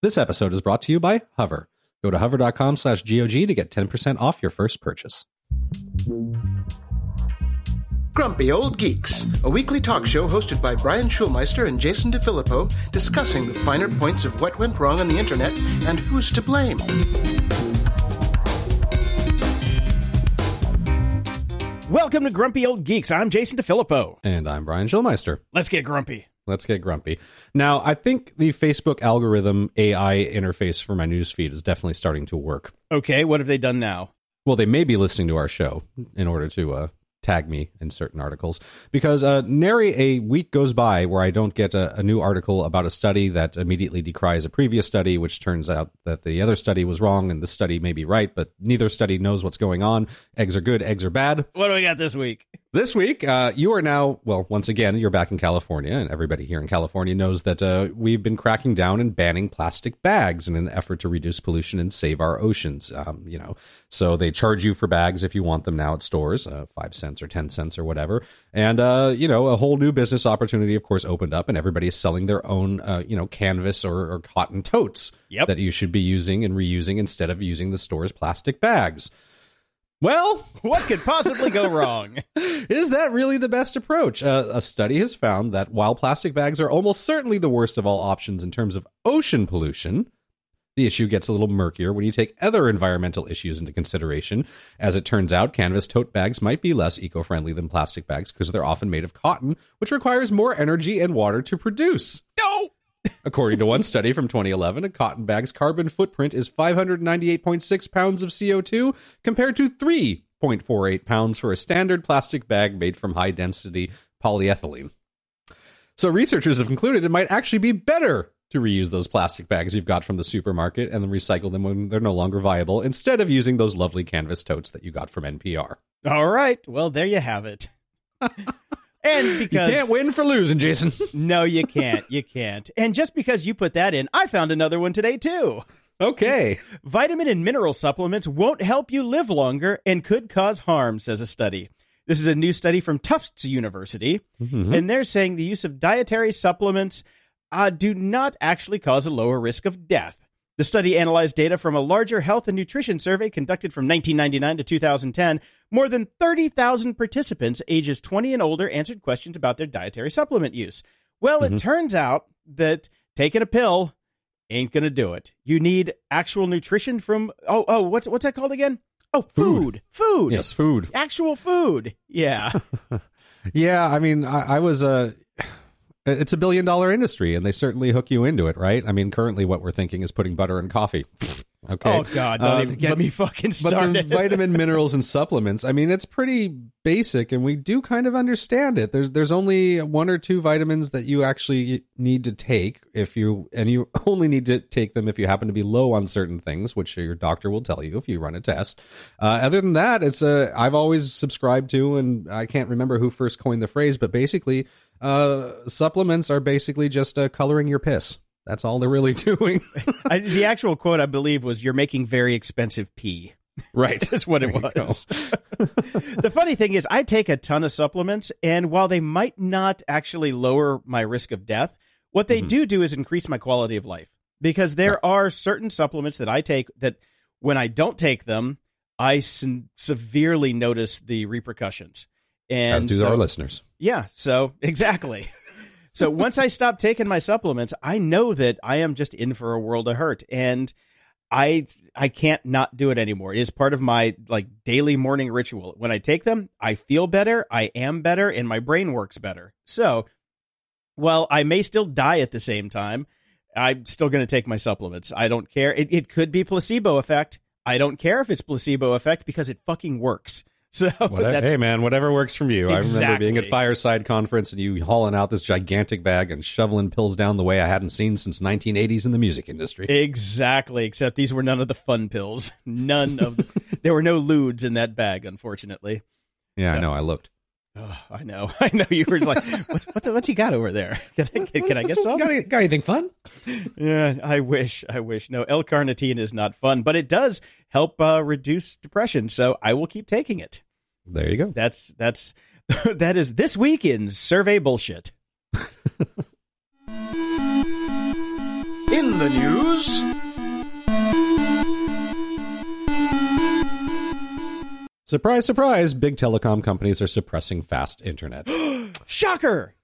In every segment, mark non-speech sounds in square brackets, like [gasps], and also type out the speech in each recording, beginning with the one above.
This episode is brought to you by Hover. Go to hover.com slash GOG to get 10% off your first purchase. Grumpy Old Geeks, a weekly talk show hosted by Brian Schulmeister and Jason DeFilippo, discussing the finer points of what went wrong on the internet and who's to blame. Welcome to Grumpy Old Geeks. I'm Jason DeFilippo. And I'm Brian Schulmeister. Let's get grumpy. Let's get grumpy. Now, I think the Facebook algorithm AI interface for my newsfeed is definitely starting to work. Okay, what have they done now? Well, they may be listening to our show in order to uh, tag me in certain articles because uh, nary a week goes by where I don't get a, a, new article about a study that immediately decries a previous study, which turns out that the other study was wrong and the study may be right, but neither study knows what's going on. Eggs are good, eggs are bad. What do we got this week? This week, uh, you are now, well, once again, you're back in California, and everybody here in California knows that uh, we've been cracking down and banning plastic bags in an effort to reduce pollution and save our oceans. Um, you know, so they charge you for bags if you want them now at stores, uh, five cents or ten cents or whatever. And uh, you know, a whole new business opportunity, of course, opened up, and everybody is selling their own, uh, you know, canvas or, or cotton totes yep. that you should be using and reusing instead of using the store's plastic bags. Well, [laughs] what could possibly go wrong? [laughs] Is that really the best approach? Uh, a study has found that while plastic bags are almost certainly the worst of all options in terms of ocean pollution, the issue gets a little murkier when you take other environmental issues into consideration. As it turns out, canvas tote bags might be less eco friendly than plastic bags because they're often made of cotton, which requires more energy and water to produce. No! According to one [laughs] study from 2011, a cotton bag's carbon footprint is 598.6 pounds of CO2 compared to 3.48 pounds for a standard plastic bag made from high density polyethylene. So, researchers have concluded it might actually be better to reuse those plastic bags you've got from the supermarket and then recycle them when they're no longer viable instead of using those lovely canvas totes that you got from NPR. All right. Well, there you have it. [laughs] And because you can't win for losing, Jason. [laughs] no, you can't. You can't. And just because you put that in, I found another one today too. Okay. Vitamin and mineral supplements won't help you live longer and could cause harm, says a study. This is a new study from Tufts University, mm-hmm. and they're saying the use of dietary supplements uh, do not actually cause a lower risk of death. The study analyzed data from a larger health and nutrition survey conducted from 1999 to 2010. More than 30,000 participants ages 20 and older answered questions about their dietary supplement use. Well, mm-hmm. it turns out that taking a pill ain't going to do it. You need actual nutrition from oh oh what's what's that called again? Oh, food. Food. Yes, food. Actual food. Yeah. [laughs] yeah, I mean I, I was uh it's a billion dollar industry, and they certainly hook you into it, right? I mean, currently what we're thinking is putting butter in coffee. [laughs] Okay. Oh God! Don't uh, even get but, me fucking started. But the vitamin, [laughs] minerals, and supplements. I mean, it's pretty basic, and we do kind of understand it. There's there's only one or two vitamins that you actually need to take if you, and you [laughs] only need to take them if you happen to be low on certain things, which your doctor will tell you if you run a test. Uh, other than that, it's a I've always subscribed to, and I can't remember who first coined the phrase, but basically, uh, supplements are basically just uh, coloring your piss. That's all they're really [laughs] doing. I, the actual quote, I believe, was "You're making very expensive pee." [laughs] Right, is what it was. [laughs] the funny thing is, I take a ton of supplements, and while they might not actually lower my risk of death, what they mm-hmm. do do is increase my quality of life. Because there right. are certain supplements that I take that, when I don't take them, I severely notice the repercussions. And As do so, our listeners. Yeah. So [laughs] exactly. So once I stop taking my supplements, I know that I am just in for a world of hurt, and I I can't not do it anymore. It is part of my like daily morning ritual. When I take them, I feel better, I am better, and my brain works better. So, while I may still die at the same time, I'm still going to take my supplements. I don't care. It, it could be placebo effect. I don't care if it's placebo effect because it fucking works. So [laughs] whatever, hey man, whatever works from you. Exactly. I remember being at Fireside Conference and you hauling out this gigantic bag and shoveling pills down the way I hadn't seen since 1980s in the music industry. Exactly, except these were none of the fun pills. [laughs] None of the, there were no ludes in that bag, unfortunately. Yeah, so. I know. I looked. Oh, I know. [laughs] I know. You were like, what's, what's, what's he got over there? [laughs] Can I, can, can I get some? Got, got anything fun? [laughs] Yeah, I wish. I wish. No, L-carnitine is not fun, but it does help uh, reduce depression. So I will keep taking it. There you go. That's that's that is this week in survey bullshit. in In the news. Surprise, surprise, big telecom companies are suppressing fast internet. [gasps] Shocker!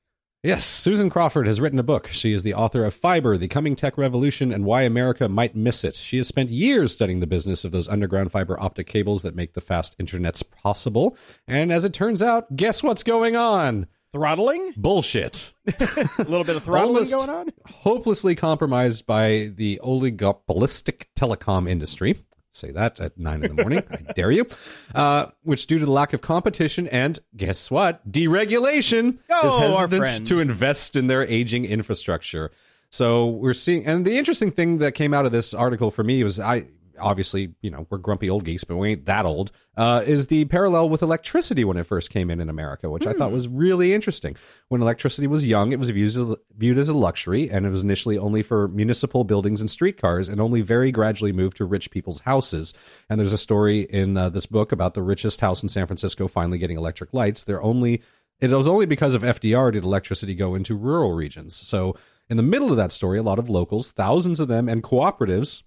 Yes, Susan Crawford has written a book. She is the author of Fiber, The Coming Tech Revolution, and Why America Might Miss It. She has spent years studying the business of those underground fiber optic cables that make the fast internets possible. And as it turns out, guess what's going on? Throttling? Bullshit. [laughs] A little bit of throttling Almost going on? Hopelessly compromised by the oligopolistic telecom industry. Say that at nine in the morning. I dare you. Uh, which, due to the lack of competition and guess what, deregulation, Oh, is hesitant to invest in their aging infrastructure. So we're seeing, and the interesting thing that came out of this article for me was I obviously, you know, we're grumpy old geeks, but we ain't that old. Uh, is the parallel with electricity when it first came in in America, which I thought was really interesting. When electricity was young, it was viewed as, viewed as a luxury, and it was initially only for municipal buildings and streetcars, and only very gradually moved to rich people's houses. And there's a story in uh, this book about the richest house in San Francisco finally getting electric lights. They're only it was only because of FDR did electricity go into rural regions. So, in the middle of that story, a lot of locals, thousands of them, and cooperatives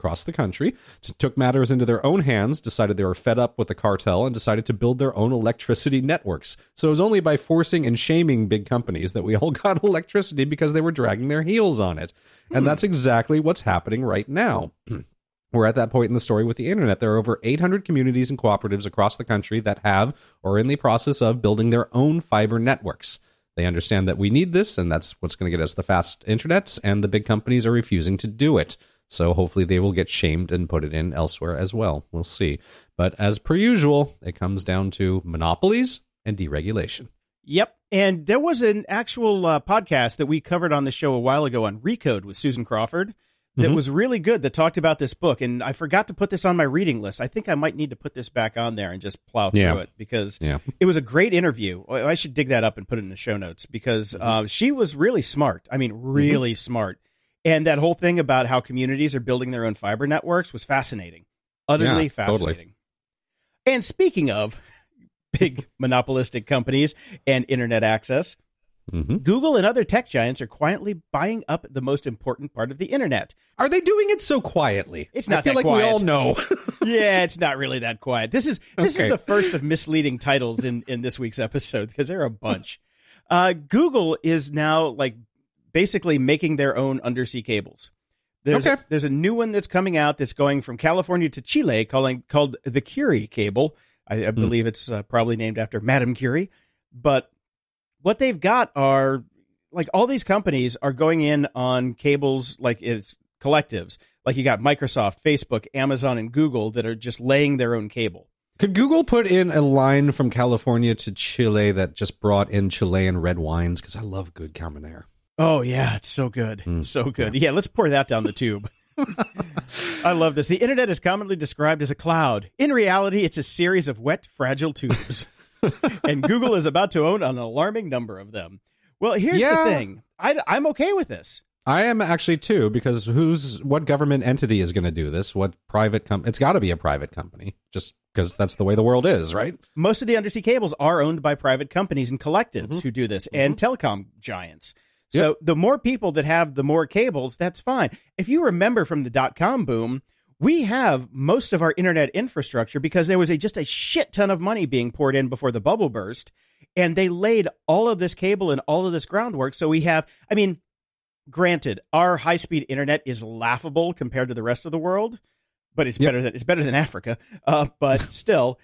across the country took matters into their own hands, decided they were fed up with the cartel, and decided to build their own electricity networks. So, it was only by forcing and shaming big companies that we all [laughs] got electricity because they were dragging their heels on it. And that's exactly what's happening right now. [clears throat] We're at that point in the story with the internet. There are over 800 communities and cooperatives across the country that have or are in the process of building their own fiber networks. They understand that we need this, and that's what's going to get us the fast internets, and the big companies are refusing to do it. So hopefully they will get shamed and put it in elsewhere as well. We'll see. But as per usual, it comes down to monopolies and deregulation. Yep. And there was an actual uh, podcast that we covered on the show a while ago on Recode with Susan Crawford that Mhm. was really good that talked about this book. And I forgot to put this on my reading list. I think I might need to put this back on there and just plow through Yeah. it because Yeah. it was a great interview. I should dig that up and put it in the show notes because Mm-hmm. uh, she was really smart. I mean, really smart. And that whole thing about how communities are building their own fiber networks was fascinating. Utterly Yeah, fascinating. totally. And speaking of [laughs] big monopolistic companies and internet access, hmm Google and other tech giants are quietly buying up the most important part of the internet. Are they doing it so quietly? It's not I feel that like we all know. [laughs] [laughs] yeah, it's not really that quiet. This is this Okay. is the first of misleading titles in in this week's episode because there are a bunch. Uh, Google is now like basically making their own undersea cables. There's Okay. there's a new one that's coming out that's going from California to Chile, calling called the Curie cable. I, Hmm. I believe it's uh, probably named after Madame Curie, but what they've got are like all these companies are going in on cables like it's collectives. Like you got Microsoft, Facebook, Amazon, and Google that are just laying their own cable. Could Google put in a line from California to Chile that just brought in Chilean red wines? Because I love good Carmenere. Oh yeah, it's so good, Mm, so good. Yeah. let's pour that down the tube. [laughs] I love this. The internet is commonly described as a cloud. In reality, it's a series of wet, fragile tubes, [laughs] and Google is about to own an alarming number of them. Well, here's Yeah. the thing: I, I'm okay with this. I am actually too, because who's what government entity is going to do this? What private com? It's got to be a private company, just because that's the way the world is, right? most of the undersea cables are owned by private companies and collectives who do this and telecom giants. So the more people that have the more cables, that's fine. If you remember from the dot com boom, we have most of our internet infrastructure because there was a, just a shit ton of money being poured in before the bubble burst. And they laid all of this cable and all of this groundwork. So we have, I mean, granted, our high speed internet is laughable compared to the rest of the world, but it's Yep. better than it's better than Africa. Uh, but [laughs] still,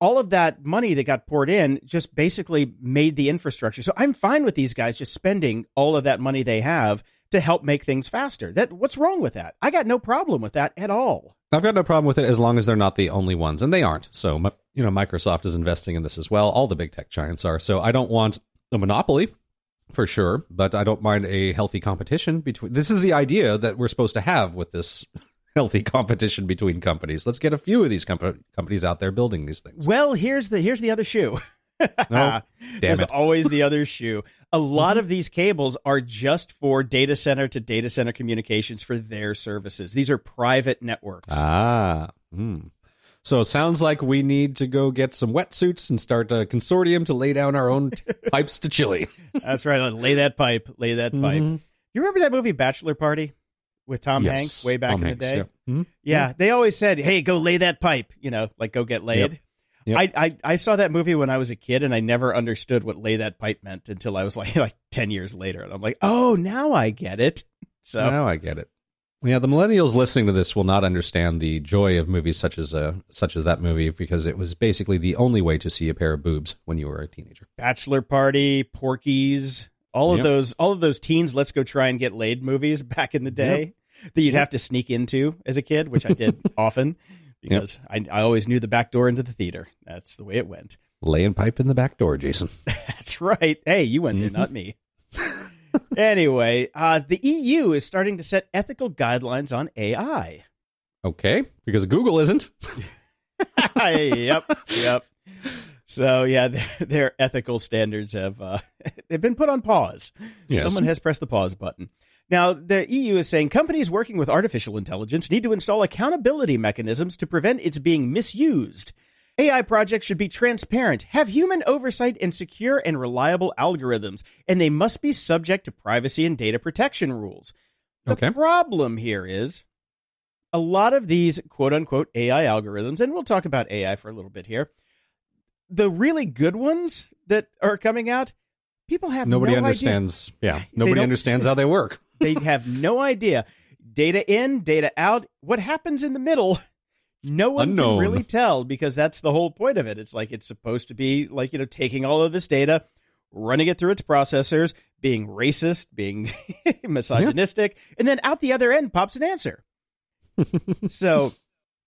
all of that money that got poured in just basically made the infrastructure. So I'm fine with these guys just spending all of that money they have to help make things faster. That what's wrong with that? I got no problem with that at all. I've got no problem with it as long as they're not the only ones, and they aren't. So, you know, Microsoft is investing in this as well. All the big tech giants are. So, I don't want a monopoly for sure, but I don't mind a healthy competition between. This is the idea that we're supposed to have with this healthy competition between companies. Let's get a few of these compa- companies out there building these things. Well, here's the here's the other shoe. [laughs] Oh, There's it. Mm-hmm. always the [laughs] other shoe. A lot of these cables are just for data center to data center communications for their services. These are private networks. Ah. Hmm. So it sounds like we need to go get some wetsuits and start a consortium to lay down our own t- pipes to Chile. [laughs] That's right. Lay that pipe. Lay that pipe. Mhm. You remember that movie Bachelor Party? With Tom Yes, Hanks way back Tom in Hanks, the day. yeah. Mhm. Yeah, they always said, "Hey, go lay that pipe," you know, like go get laid. Yep. I, I I saw that movie when I was a kid, and I never understood what "lay that pipe" meant until I was [laughs] like like ten years later, and I'm like, oh, now I get it. So Now I get it. Yeah, the millennials listening to this will not understand the joy of movies such as uh, such as that movie because it was basically the only way to see a pair of boobs when you were a teenager. Bachelor Party, Porky's, all of Yep. those, all of those teens, let's go try and get laid movies [laughs] back in the day that you'd have to sneak into as a kid, which I did [laughs] often because I, I always knew the back door into the theater. That's the way it went. Laying pipe in the back door, Jason. [laughs] That's right. Hey, you went there, Mhm. not me. anyway, uh, the EU is starting to set ethical guidelines on AI. Okay, because Google isn't. yep, yep. So yeah, [laughs] their, their ethical standards have uh, [laughs] they've been put on pause. Yes. Someone has pressed the pause button. Now, the EU is saying companies working with artificial intelligence need to install accountability mechanisms to prevent its being misused. AI projects should be transparent, have human oversight, and secure and reliable algorithms, and they must be subject to privacy and data protection rules. The Okay. problem here is a lot of these quote unquote AI algorithms, and we'll talk about AI for a little bit here. The really good ones that are coming out, people have Nobody no idea understands. Yeah, nobody understands how they [laughs] work. they have no idea. Data in, data out. What happens in the middle? No one Unknown. can really tell because that's the whole point of it. It's like it's supposed to be like, you know, taking all of this data, running it through its processors, being racist, being [laughs] misogynistic, and then out the other end pops an answer. [laughs] so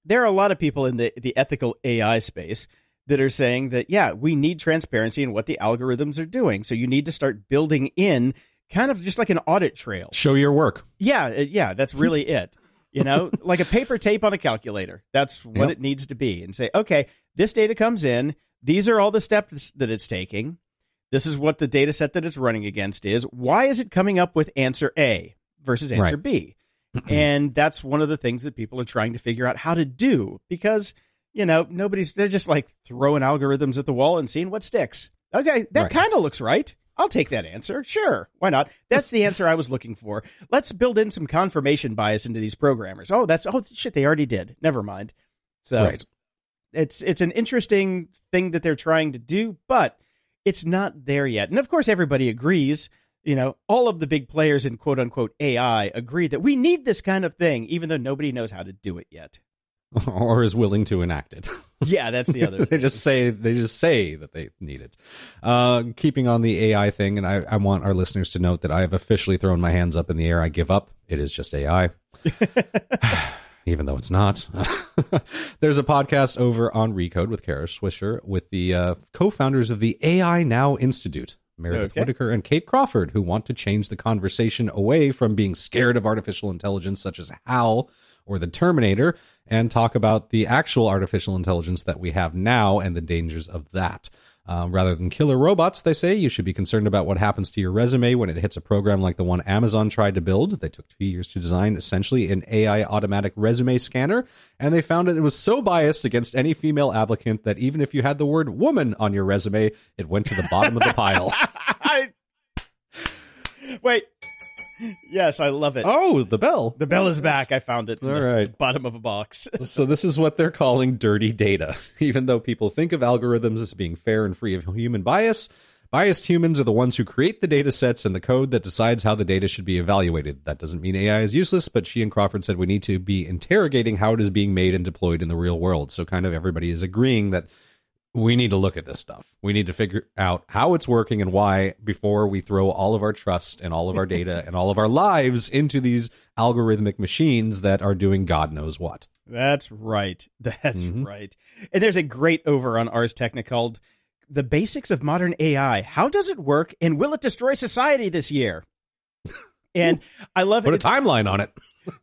there are a lot of people in the, the ethical AI space that are saying that, yeah, we need transparency in what the algorithms are doing. So you need to start building in kind of just like an audit trail. Show your work. Yeah, yeah, that's really [laughs] it. You know, like a paper tape on a calculator. That's what Yep. it needs to be. And say, okay, this data comes in. These are all the steps that it's taking. This is what the data set that it's running against is. Why is it coming up with answer A versus answer Right. B? [clears throat] and that's one of the things that people are trying to figure out how to do because, you know, nobody's, they're just like throwing algorithms at the wall and seeing what sticks. Okay, that Right. kind of looks right. I'll take that answer. Sure. Why not? That's the answer I was looking for. Let's build in some confirmation bias into these programmers. Oh, that's oh shit, they already did. Never mind. So Right. it's it's an interesting thing that they're trying to do, but it's not there yet. And of course everybody agrees, you know, all of the big players in quote unquote AI agree that we need this kind of thing, even though nobody knows how to do it yet. [laughs] or is willing to enact it. [laughs] Yeah, that's the other [laughs] they just say they just say that they need it. Uh, keeping on the AI thing, and I, I want our listeners to note that I have officially thrown my hands up in the air. I give up. It is just AI. [sighs] Even though it's not. There's a podcast over on Recode with Kara Swisher with the uh, co founders of the AI Now Institute, Meredith Okay. Whittaker and Kate Crawford, who want to change the conversation away from being scared of artificial intelligence, such as HAL or the Terminator, and talk about the actual artificial intelligence that we have now and the dangers of that. Um, rather than killer robots, they say you should be concerned about what happens to your resume when it hits a program like the one Amazon tried to build. They took two years to design essentially an AI automatic resume scanner, and they found that it was so biased against any female applicant that even if you had the word woman on your resume, it went to the bottom of the pile. [laughs] Wait. Yes, I love it. Oh, the bell. The bell is back. I found it. in All the. Bottom of a box. [laughs] So this is what they're calling dirty data. [laughs] Even though people think of algorithms as being fair and free of human bias, biased humans are the ones who create the data sets and the code that decides how the data should be evaluated. That doesn't mean AI is useless, but she and Crawford said we need to be interrogating how it is being made and deployed in the real world. So kind of everybody is agreeing that we need to look at this stuff. We need to figure out how it's working and why before we throw all of our trust and all of our data and all of our lives into these algorithmic machines that are doing God knows what. That's right. [laughs] That's Mhm. right. And there's a great over on Ars Technica called The Basics of Modern AI. How does it work and will it destroy society this year? [laughs] And I love it. Put a timeline on it.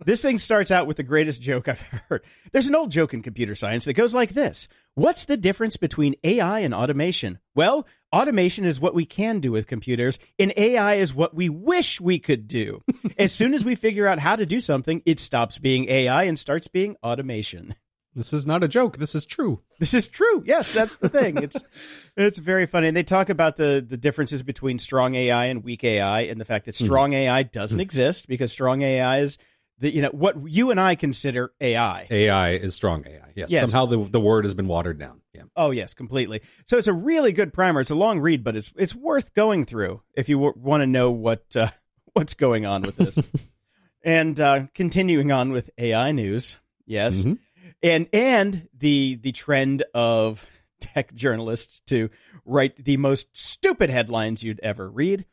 This thing starts out with the greatest joke I've ever heard. There's an old joke in computer science that goes like this What's the difference between AI and automation? Well, automation is what we can do with computers, and AI is what we wish we could do. [laughs] as soon as we figure out how to do something, it stops being AI and starts being automation. This is not a joke. This is true. This is true. Yes, that's the thing. It's [laughs] it's very funny. And they talk about the the differences between strong AI and weak AI and the fact that hmm. strong AI doesn't hmm. exist because strong AIs the you know what you and I consider AI. AI is strong AI. Yes. Yes. Somehow the the word has been watered down. Yeah. Oh yes, completely. So it's a really good primer. It's a long read, but it's it's worth going through if you w- want to know what uh, [laughs] what's going on with this. [laughs] and uh, continuing on with AI news, yes, Mhm. and and the the trend of [laughs] tech journalists to write the most stupid headlines you'd ever read.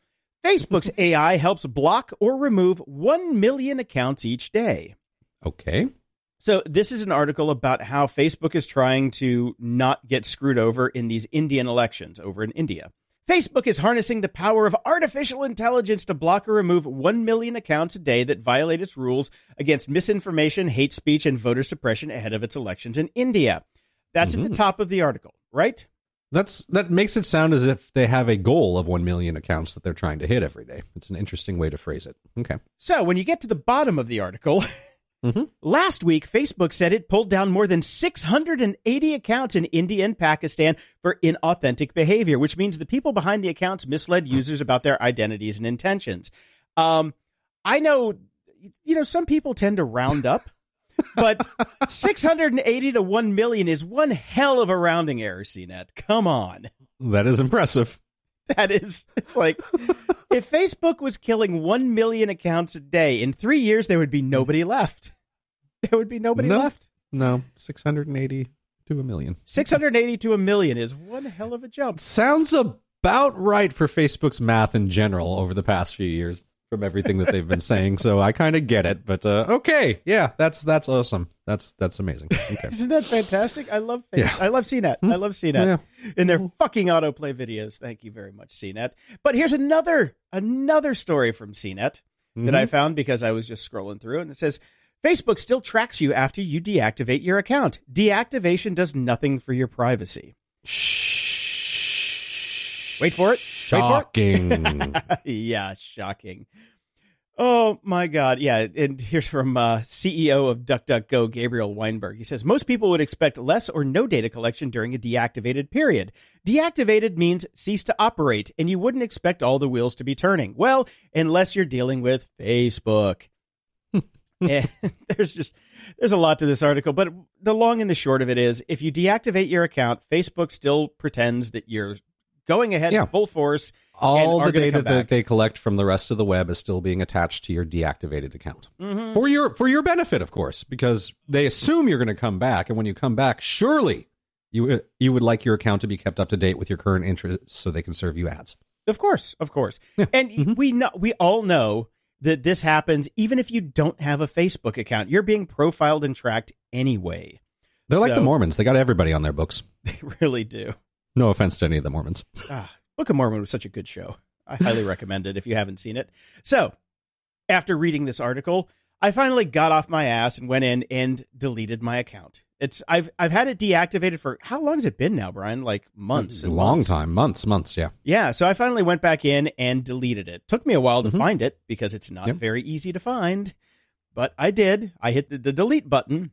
Facebook's AI helps block or remove 1 million accounts each day. Okay. So, this is an article about how Facebook is trying to not get screwed over in these Indian elections over in India. Facebook is harnessing the power of artificial intelligence to block or remove 1 million accounts a day that violate its rules against misinformation, hate speech, and voter suppression ahead of its elections in India. That's at the Mhm. top of the article, right? That's that makes it sound as if they have a goal of 1 million accounts that they're trying to hit every day. It's an interesting way to phrase it. Okay. So, when you get to the bottom of the article, [laughs] Mhm. last week Facebook said it pulled down more than 680 accounts in India and Pakistan for inauthentic behavior, which means the people behind the accounts misled users about their identities and intentions. Um, I know, you know, some people tend to round up, but 680 to 1 million is one hell of a rounding error, CNET. Come on. That is impressive. That is, it's like if Facebook was killing 1 million accounts a day, in three years, there would be nobody left. There would be nobody No. left. No, 680 to a million. 680 to a million is one hell of a jump. Sounds about right for Facebook's math in general over the past few years from everything that they've been saying. So I kind of get it, but uh, okay, yeah, that's that's awesome. That's that's amazing. Okay. [laughs] Isn't that fantastic? I love face. Yeah. I love CNET. I love CNET. Yeah. in their fucking autoplay videos. Thank you very much, CNET. But here's another another story from CNET that I found because I was just scrolling through, and it says Facebook still tracks you after you deactivate your account. Deactivation does nothing for your privacy. Shh. Wait for it. Wait for it. Shocking. [laughs] yeah, shocking. Oh my God. Yeah. And here's from uh, CEO of DuckDuckGo, Gabriel Weinberg. He says most people would expect less or no data collection during a deactivated period. Deactivated means cease to operate, and you wouldn't expect all the wheels to be turning. Well, unless you're dealing with Facebook. [laughs] and [laughs] there's just there's a lot to this article, but the long and the short of it is if you deactivate your account, Facebook still pretends that you're going ahead Yeah. full force All the data that they collect from the rest of the web is still being attached to your deactivated account Mhm. for your for your benefit, of course, because they assume you're going to come back, and when you come back, surely you you would like your account to be kept up to date with your current interests, so they can serve you ads. Of course, of course. Yeah. And Mhm. we know we all know that this happens even if you don't have a Facebook account. You're being profiled and tracked anyway. They're like the Mormons; they got everybody on their books. [laughs] They really do. No offense to any of the Mormons. Ah, Book of Mormon was such a good show. I highly recommend it if you haven't seen it. So, after reading this article, I finally got off my ass and went in and deleted my account. It's I've I've had it deactivated for how long has it been now, Brian? Like months. a long months. time, months, months. Yeah. Yeah, so I finally went back in and deleted it. Took me a while to Mhm. find it because it's not Yep. very easy to find, but I did. I hit the, the delete button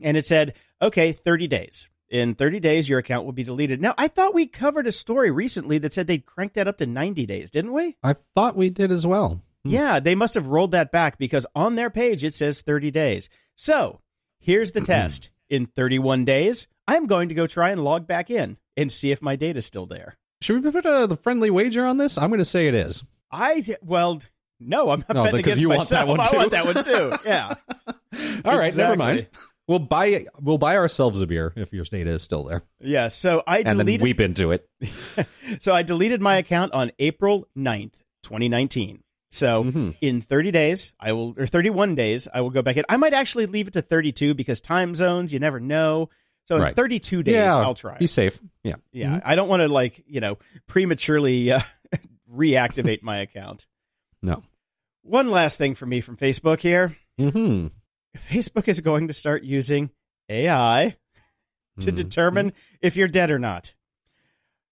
and it said, okay, 30 days. In 30 days, your account will be deleted. Now, I thought we covered a story recently that said they'd crank that up to 90 days, didn't we? I thought we did as well. Hmm. Yeah, they must have rolled that back because on their page it says 30 days. So here's the [clears throat] test. In 31 days, I'm going to go try and log back in and see if my data's still there. Should we put a the friendly wager on this? I'm going to say it is. I well, no, I'm not No, betting because against you want myself. that one I too. want that one too. Yeah. [laughs] All right, never mind. We'll buy we'll buy ourselves a beer if your data is still there, Yeah. So I and then deleted. weep into it. [laughs] so I deleted my account on April 9th, 2019. So Mhm. in 30 days, I will, or 31 days, I will go back in. I might actually leave it to 32 because time zones, you never know. So in Right. 32 days, yeah, I'll try. Be safe. Yeah. Yeah. I don't want to like, you know, prematurely uh, [laughs] reactivate my account. No. One last thing for me from Facebook here. Hmm. Facebook is going to start using AI to Hmm. determine if you're dead or not.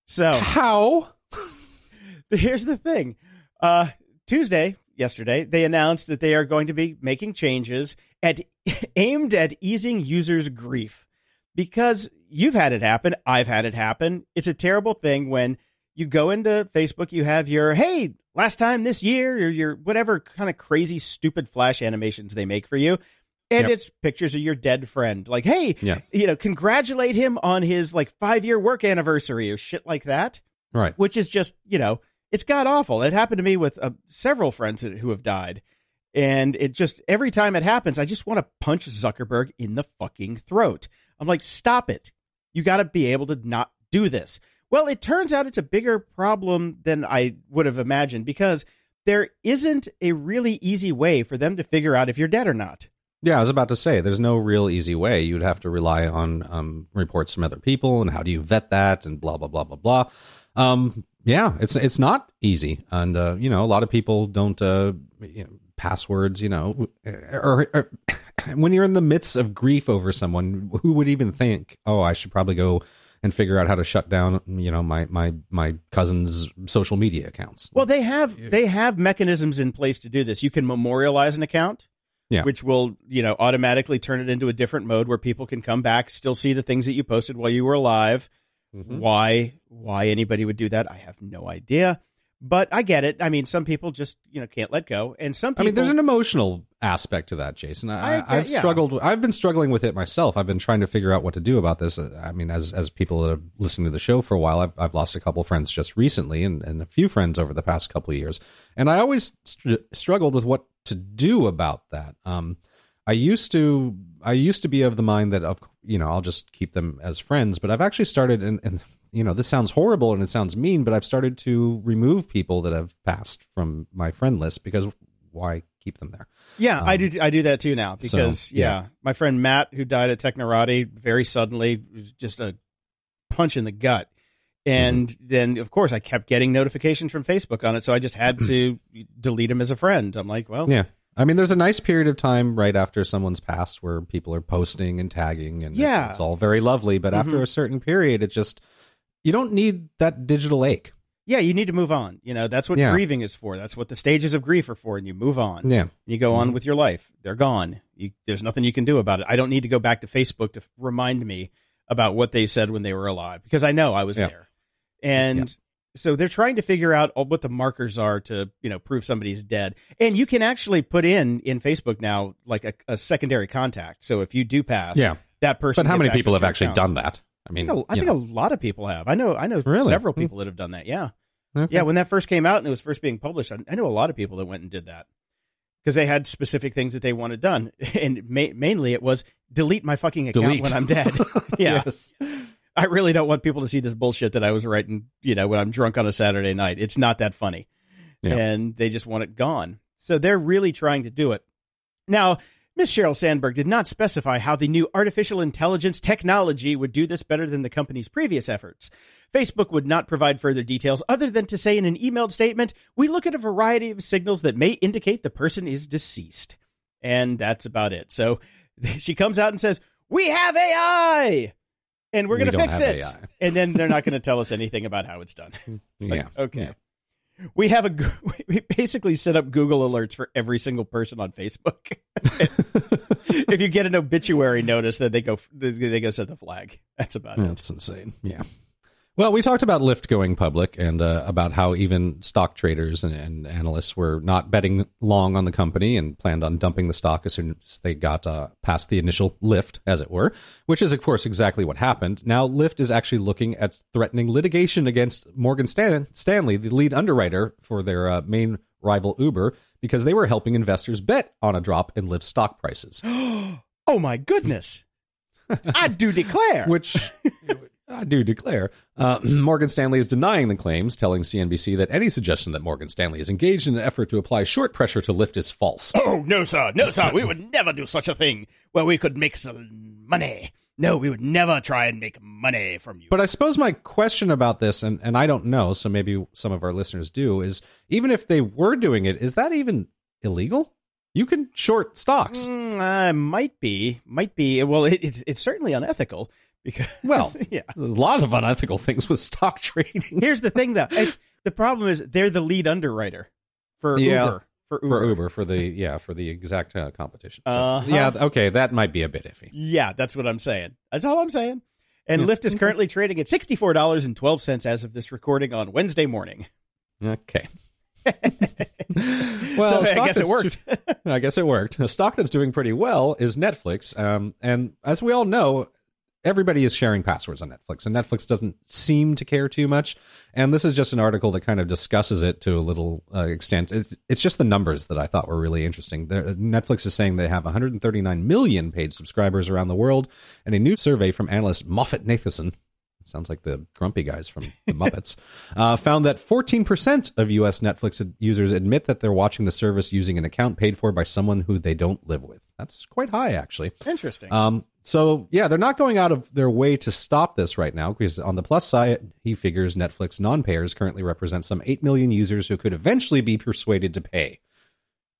So How? [laughs] here's the thing. Uh, Tuesday, yesterday, they announced that they are going to be making changes at [laughs] aimed at easing users' grief. Because you've had it happen, I've had it happen. It's a terrible thing when you go into Facebook, you have your hey, last time this year, or your whatever kind of crazy, stupid flash animations they make for you. And Yep. it's pictures of your dead friend. Like, hey, Yeah. you know, congratulate him on his like five year work anniversary or shit like that, Right. which is just, you know, it's god awful. It happened to me with uh, several friends who have died. And it just, every time it happens, I just want to punch Zuckerberg in the fucking throat. I'm like, stop it. You got to be able to not do this. Well, it turns out it's a bigger problem than I would have imagined because there isn't a really easy way for them to figure out if you're dead or not. Yeah, I was about to say there's no real easy way. You'd have to rely on um, reports from other people, and how do you vet that, and blah blah blah blah blah. Um, yeah, it's it's not easy, and uh, you know a lot of people don't uh, you know, passwords. You know, or, or [laughs] when you're in the midst of grief over someone, who would even think, oh, I should probably go and figure out how to shut down, you know, my my my cousin's social media accounts. Well, they have they have mechanisms in place to do this. You can memorialize an account, Yeah. which will you know automatically turn it into a different mode where people can come back, still see the things that you posted while you were alive. Mhm. Why why anybody would do that, I have no idea. But I get it. I mean, some people just you know can't let go, and some I people. mean, there's an emotional aspect to that, Jason. I, I, I've yeah. struggled. I've been struggling with it myself. I've been trying to figure out what to do about this. Uh, I mean, as as people that have listened to the show for a while, I've I've lost a couple friends just recently, and, and a few friends over the past couple of years, and I always str- struggled with what to do about that. Um, I used to I used to be of the mind that of you know I'll just keep them as friends, but I've actually started and. and you know, this sounds horrible and it sounds mean, but I've started to remove people that have passed from my friend list because why keep them there? Yeah, I Um, do. I do that too now so, because yeah. yeah. my friend Matt, who died at Technorati very suddenly, was just a punch in the gut. And Mm-hmm. then, of course, I kept getting notifications from Facebook on it, so I just had [clears throat] to delete him as a friend. I'm like, well, Yeah. I mean, there's a nice period of time right after someone's passed where people are posting and tagging, and Yeah. it's, it's all very lovely. But after Mhm. a certain period, it just you don't need that digital ache. yeah, you need to move on. You know, that's what Yeah. grieving is for. That's what the stages of grief are for, and you move on. Yeah, You go on Mhm. with your life. They're gone. You, there's nothing you can do about it. I don't need to go back to Facebook to f- remind me about what they said when they were alive because I know I was Yeah. there. And so they're trying to figure out all- what the markers are to, you know, prove somebody's dead. And you can actually put in in Facebook now like a, a secondary contact. So if you do pass, yeah. that person. But how many people have actually accounts. done that? I I mean, think, a, I think a lot of people have. I know. I know Really? several Hmm. people that have done that. Yeah. Okay. Yeah, when that first came out and it was first being published, I, I knew a lot of people that went and did that because they had specific things that they wanted done, [laughs] and ma- mainly it was delete my fucking account delete when I'm dead. [laughs] [laughs] yeah, Yes. I really don't want people to see this bullshit that I was writing. You know, when I'm drunk on a Saturday night, it's not that funny, Yeah. and they just want it gone. So they're really trying to do it now. Miss Sheryl Sandberg did not specify how the new artificial intelligence technology would do this better than the company's previous efforts. Facebook would not provide further details other than to say in an emailed statement, We look at a variety of signals that may indicate the person is deceased. And that's about it. So [laughs] she comes out and says, We have AI! And we're We going to fix it. AI. And then they're not going [laughs] to tell us anything about how it's done. [laughs] It's like, yeah. okay. Yeah. We have a [laughs] we basically set up Google alerts for every single person on Facebook. [laughs] if you get an obituary notice, then they go they go set the flag. That's about it. That's insane. Yeah. Well, we talked about Lyft going public and uh, about how even stock traders and, and analysts were not betting long on the company and planned on dumping the stock as soon as they got uh, past the initial lift, as it were, which is, of course, exactly what happened. Now, Lyft is actually looking at threatening litigation against Morgan Stan- Stanley, the lead underwriter for their uh, main rival Uber, because they were helping investors bet on a drop in Lyft stock prices. [gasps] oh my goodness! [laughs] I do declare. which [laughs] I do declare. Uh, [clears throat] Morgan Stanley is denying the claims, telling CNBC that any suggestion that Morgan Stanley is engaged in an effort to apply short pressure to Lyft is false. Oh no, sir, no, sir. We would never do such a thing where we could make some money. No, we would never try and make money from you. But I suppose my question about this, and, and I don't know, so maybe some of our listeners do, is even if they were doing it, is that even illegal? You can short stocks. Mm, uh, might be, might be. Well, it, it's it's certainly unethical because Well, [laughs] yeah. There's a lot of unethical things with stock trading Here's the thing, though. [laughs] It's, the problem is they're the lead underwriter for Yeah. Uber. For Uber. for Uber for the yeah for the exact uh, competition. So, Uh-huh. Yeah, okay, that might be a bit iffy. Yeah, that's what I'm saying. That's all I'm saying. And Lyft is currently trading at $64.12 as of this recording on Wednesday morning. Okay. [laughs] well, so, I guess it worked. I guess it worked. A stock that's doing pretty well is Netflix. Um, and as we all know, everybody is sharing passwords on Netflix, and Netflix doesn't seem to care too much. And this is just an article that kind of discusses it to a little uh, extent. It's, it's just the numbers that I thought were really interesting. They're, Netflix is saying they have 139 million paid subscribers around the world, and a new survey from analyst MoffettNathanson sounds like the grumpy guys from the [laughs] Muppets, uh, found that 14% of U.S. Netflix users admit that they're watching the service using an account paid for by someone who they don't live with. That's quite high, actually. Interesting. Um, so, yeah, they're not going out of their way to stop this right now because, on the plus side, he figures Netflix non payers currently represent some 8 million users who could eventually be persuaded to pay.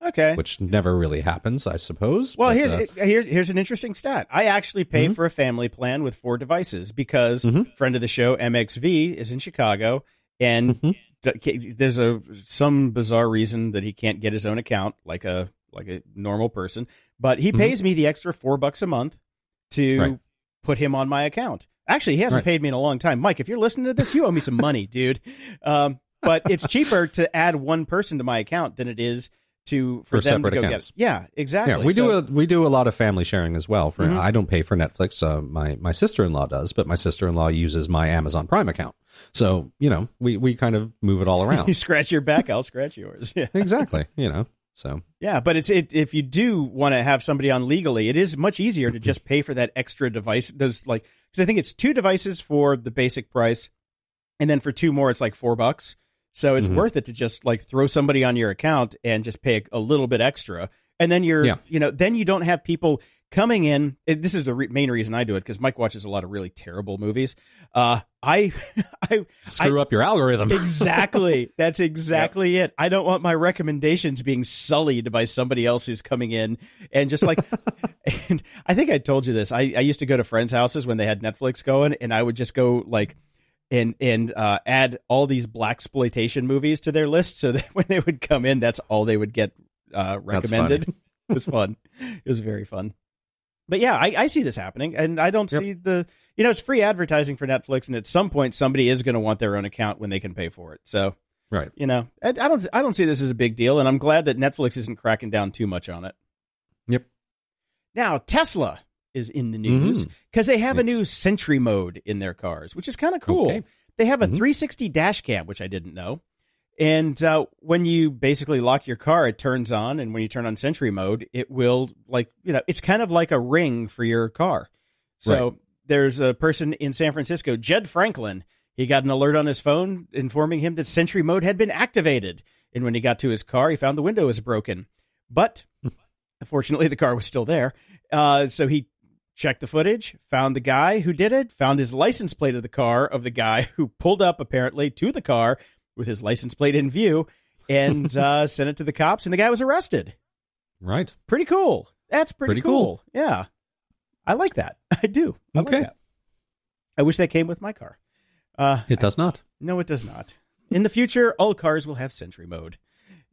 Okay. Which never really happens, I suppose. Well, but, here's uh, here's here's an interesting stat. I actually pay mm-hmm. for a family plan with four devices because mm-hmm. friend of the show MXV is in Chicago and mm-hmm. there's a some bizarre reason that he can't get his own account like a like a normal person, but he mm-hmm. pays me the extra 4 bucks a month to right. put him on my account. Actually, he hasn't right. paid me in a long time. Mike, if you're listening to this, you owe me some money, dude. Um, but it's cheaper to add one person to my account than it is to for, for them to go accounts. get. Yeah, exactly. Yeah, we so, do a we do a lot of family sharing as well. For mm-hmm. I don't pay for Netflix. Uh, my my sister in law does, but my sister in law uses my Amazon Prime account. So you know, we we kind of move it all [laughs] around. you scratch your back, I'll scratch yours. [laughs] Yeah, exactly. You know. So yeah, but it's it if you do want to have somebody on legally, it is much easier to just [laughs] pay for that extra device. Those like because I think it's two devices for the basic price, and then for two more, it's like four bucks. So it's mm-hmm. worth it to just like throw somebody on your account and just pay a, a little bit extra. And then you're, yeah. you know, then you don't have people coming in. This is the re- main reason I do it because Mike watches a lot of really terrible movies. Uh, I, [laughs] I screw I, up your algorithm. [laughs] exactly. That's exactly yep. it. I don't want my recommendations being sullied by somebody else who's coming in and just like. [laughs] and I think I told you this. I, I used to go to friends' houses when they had Netflix going, and I would just go like and and uh, add all these blaxploitation movies to their list, so that when they would come in, that's all they would get uh, recommended. it was fun. It was very fun. But yeah, I, I see this happening, and I don't yep. see the you know it's free advertising for Netflix, and at some point somebody is going to want their own account when they can pay for it. So right, you know, I, I don't I don't see this as a big deal, and I'm glad that Netflix isn't cracking down too much on it. Yep. Now Tesla is in the news because mm-hmm. they have a new Sentry mode in their cars, which is kind of cool. Okay. They have a mm-hmm. 360 dash cam, which I didn't know. And uh, when you basically lock your car, it turns on, and when you turn on Sentry mode, it will like you know it's kind of like a ring for your car. So right. there's a person in San Francisco, Jed Franklin. He got an alert on his phone informing him that Sentry mode had been activated, and when he got to his car, he found the window was broken. But [laughs] fortunately, the car was still there. Uh, so he checked the footage, found the guy who did it, found his license plate of the car of the guy who pulled up apparently to the car with his license plate in view, and [laughs] uh, sent it to the cops, and the guy was arrested. Right. Pretty cool. That's pretty, pretty cool. cool. Yeah. I like that. [laughs] I do. I okay. Like I wish that came with my car. Uh, it does not. no, it does not. In the future, all cars will have Sentry mode,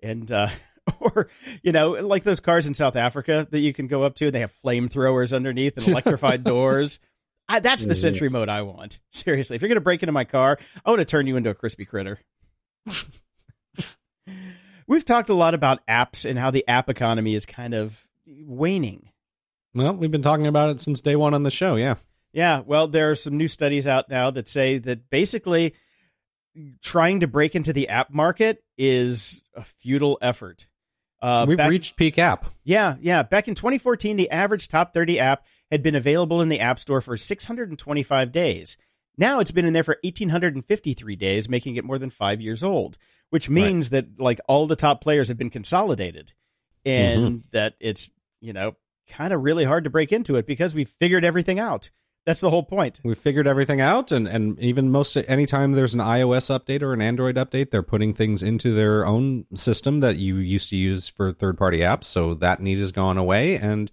and uh, [laughs] or you know, like those cars in South Africa that you can go up to. They have flamethrowers underneath and electrified doors. I, that's the Sentry mode I want. Seriously, if you're going to break into my car, I want to turn you into a crispy critter. [laughs] We've talked a lot about apps and how the app economy is kind of waning. Well, we've been talking about it since day one on the show. Yeah. Yeah. Well, there are some new studies out now that say that basically trying to break into the app market is a futile effort. Uh, We've back, reached peak app. Yeah, yeah. Back in 2014, the average top 30 app had been available in the App Store for 625 days. Now it's been in there for 1,853 days, making it more than five years old, which means right. that like all the top players have been consolidated and mm-hmm. that it's, you know, kind of really hard to break into it because we figured everything out. That's the whole point. We figured everything out, and and even most anytime there's an iOS update or an Android update, they're putting things into their own system that you used to use for third party apps. So that need has gone away, and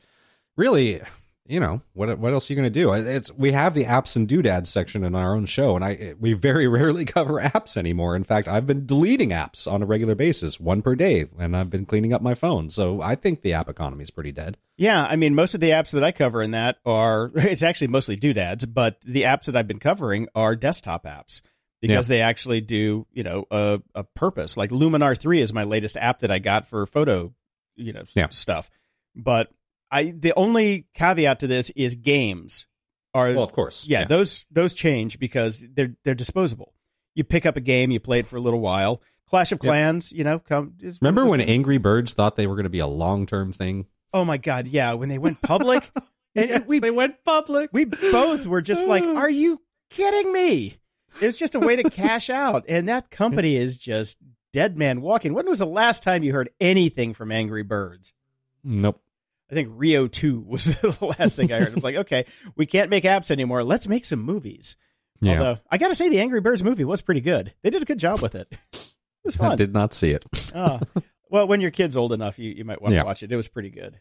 really, you know what what else are you going to do it's we have the apps and doodads section in our own show and i we very [laughs] rarely cover apps anymore in fact i've been deleting apps on a regular basis one per day and i've been cleaning up my phone so i think the app economy is pretty dead Yeah, I mean, most of the apps that I cover in that are [laughs] it's actually mostly doodads, but the apps that I've been covering are desktop apps because they actually do you know a, a purpose. Like Luminar three is my latest app that I got for photo, you know, Yeah. stuff. But I the only caveat to this is games are well of course yeah, those those change because they're they're disposable. You pick up a game, you play it for a little while. Clash of Yep. Clans, you know, come. is remember when things- angry birds thought they were going to be a long-term thing Oh my god, yeah, when they went public, [laughs] and Yes, we they went public we both were just [sighs] like, "Are you kidding me?" It was just a way to [laughs] cash out, and that company is just dead man walking. When was the last time you heard anything from Angry Birds? nope I think Rio Two was [laughs] the last thing I heard. I was like, okay, we can't make apps anymore. Let's make some movies. yeah Although I got to say, the Angry Birds movie was pretty good. They did a good job with it. It was [laughs] fun. i did not see it [laughs] Ah. well, when your kid's old enough, you, you might want to Yeah. watch it. It was pretty good.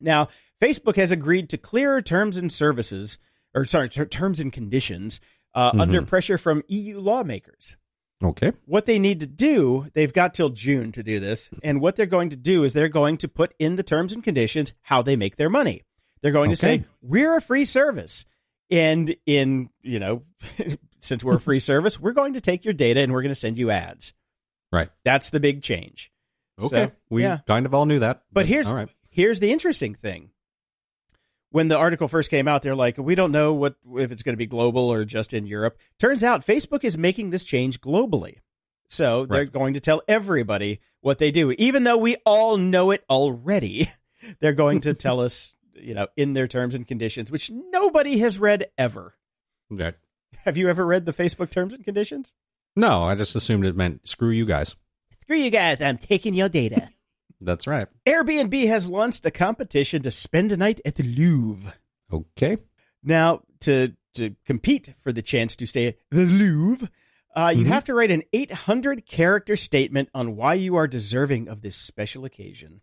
Now, Facebook has agreed to clearer terms and services, or sorry, ter- terms and conditions uh, Mhm. under pressure from EU lawmakers. Okay What they need to do, they've got till June to do this, and what they're going to do is they're going to put in the terms and conditions how they make their money. They're going to say we're a free service, and in you know, [laughs] since we're a free service, we're going to take your data and we're going to send you ads. right That's the big change. okay So, we yeah. kind of all knew that But here's all right here's the interesting thing. When the article first came out, they're like, we don't know what if it's going to be global or just in Europe. Turns out Facebook is making this change globally. So they're Right. going to tell everybody what they do, even though we all know it already. [laughs] They're going to tell us, you know, in their terms and conditions, which nobody has read ever. Okay. Have you ever read the Facebook terms and conditions? no i just assumed it meant screw you guys Screw you guys, I'm taking your data. [laughs] that's right Airbnb has launched a competition to spend a night at the Louvre. okay Now, to to compete for the chance to stay at the Louvre, uh, you Mhm. have to write an 800 character statement on why you are deserving of this special occasion.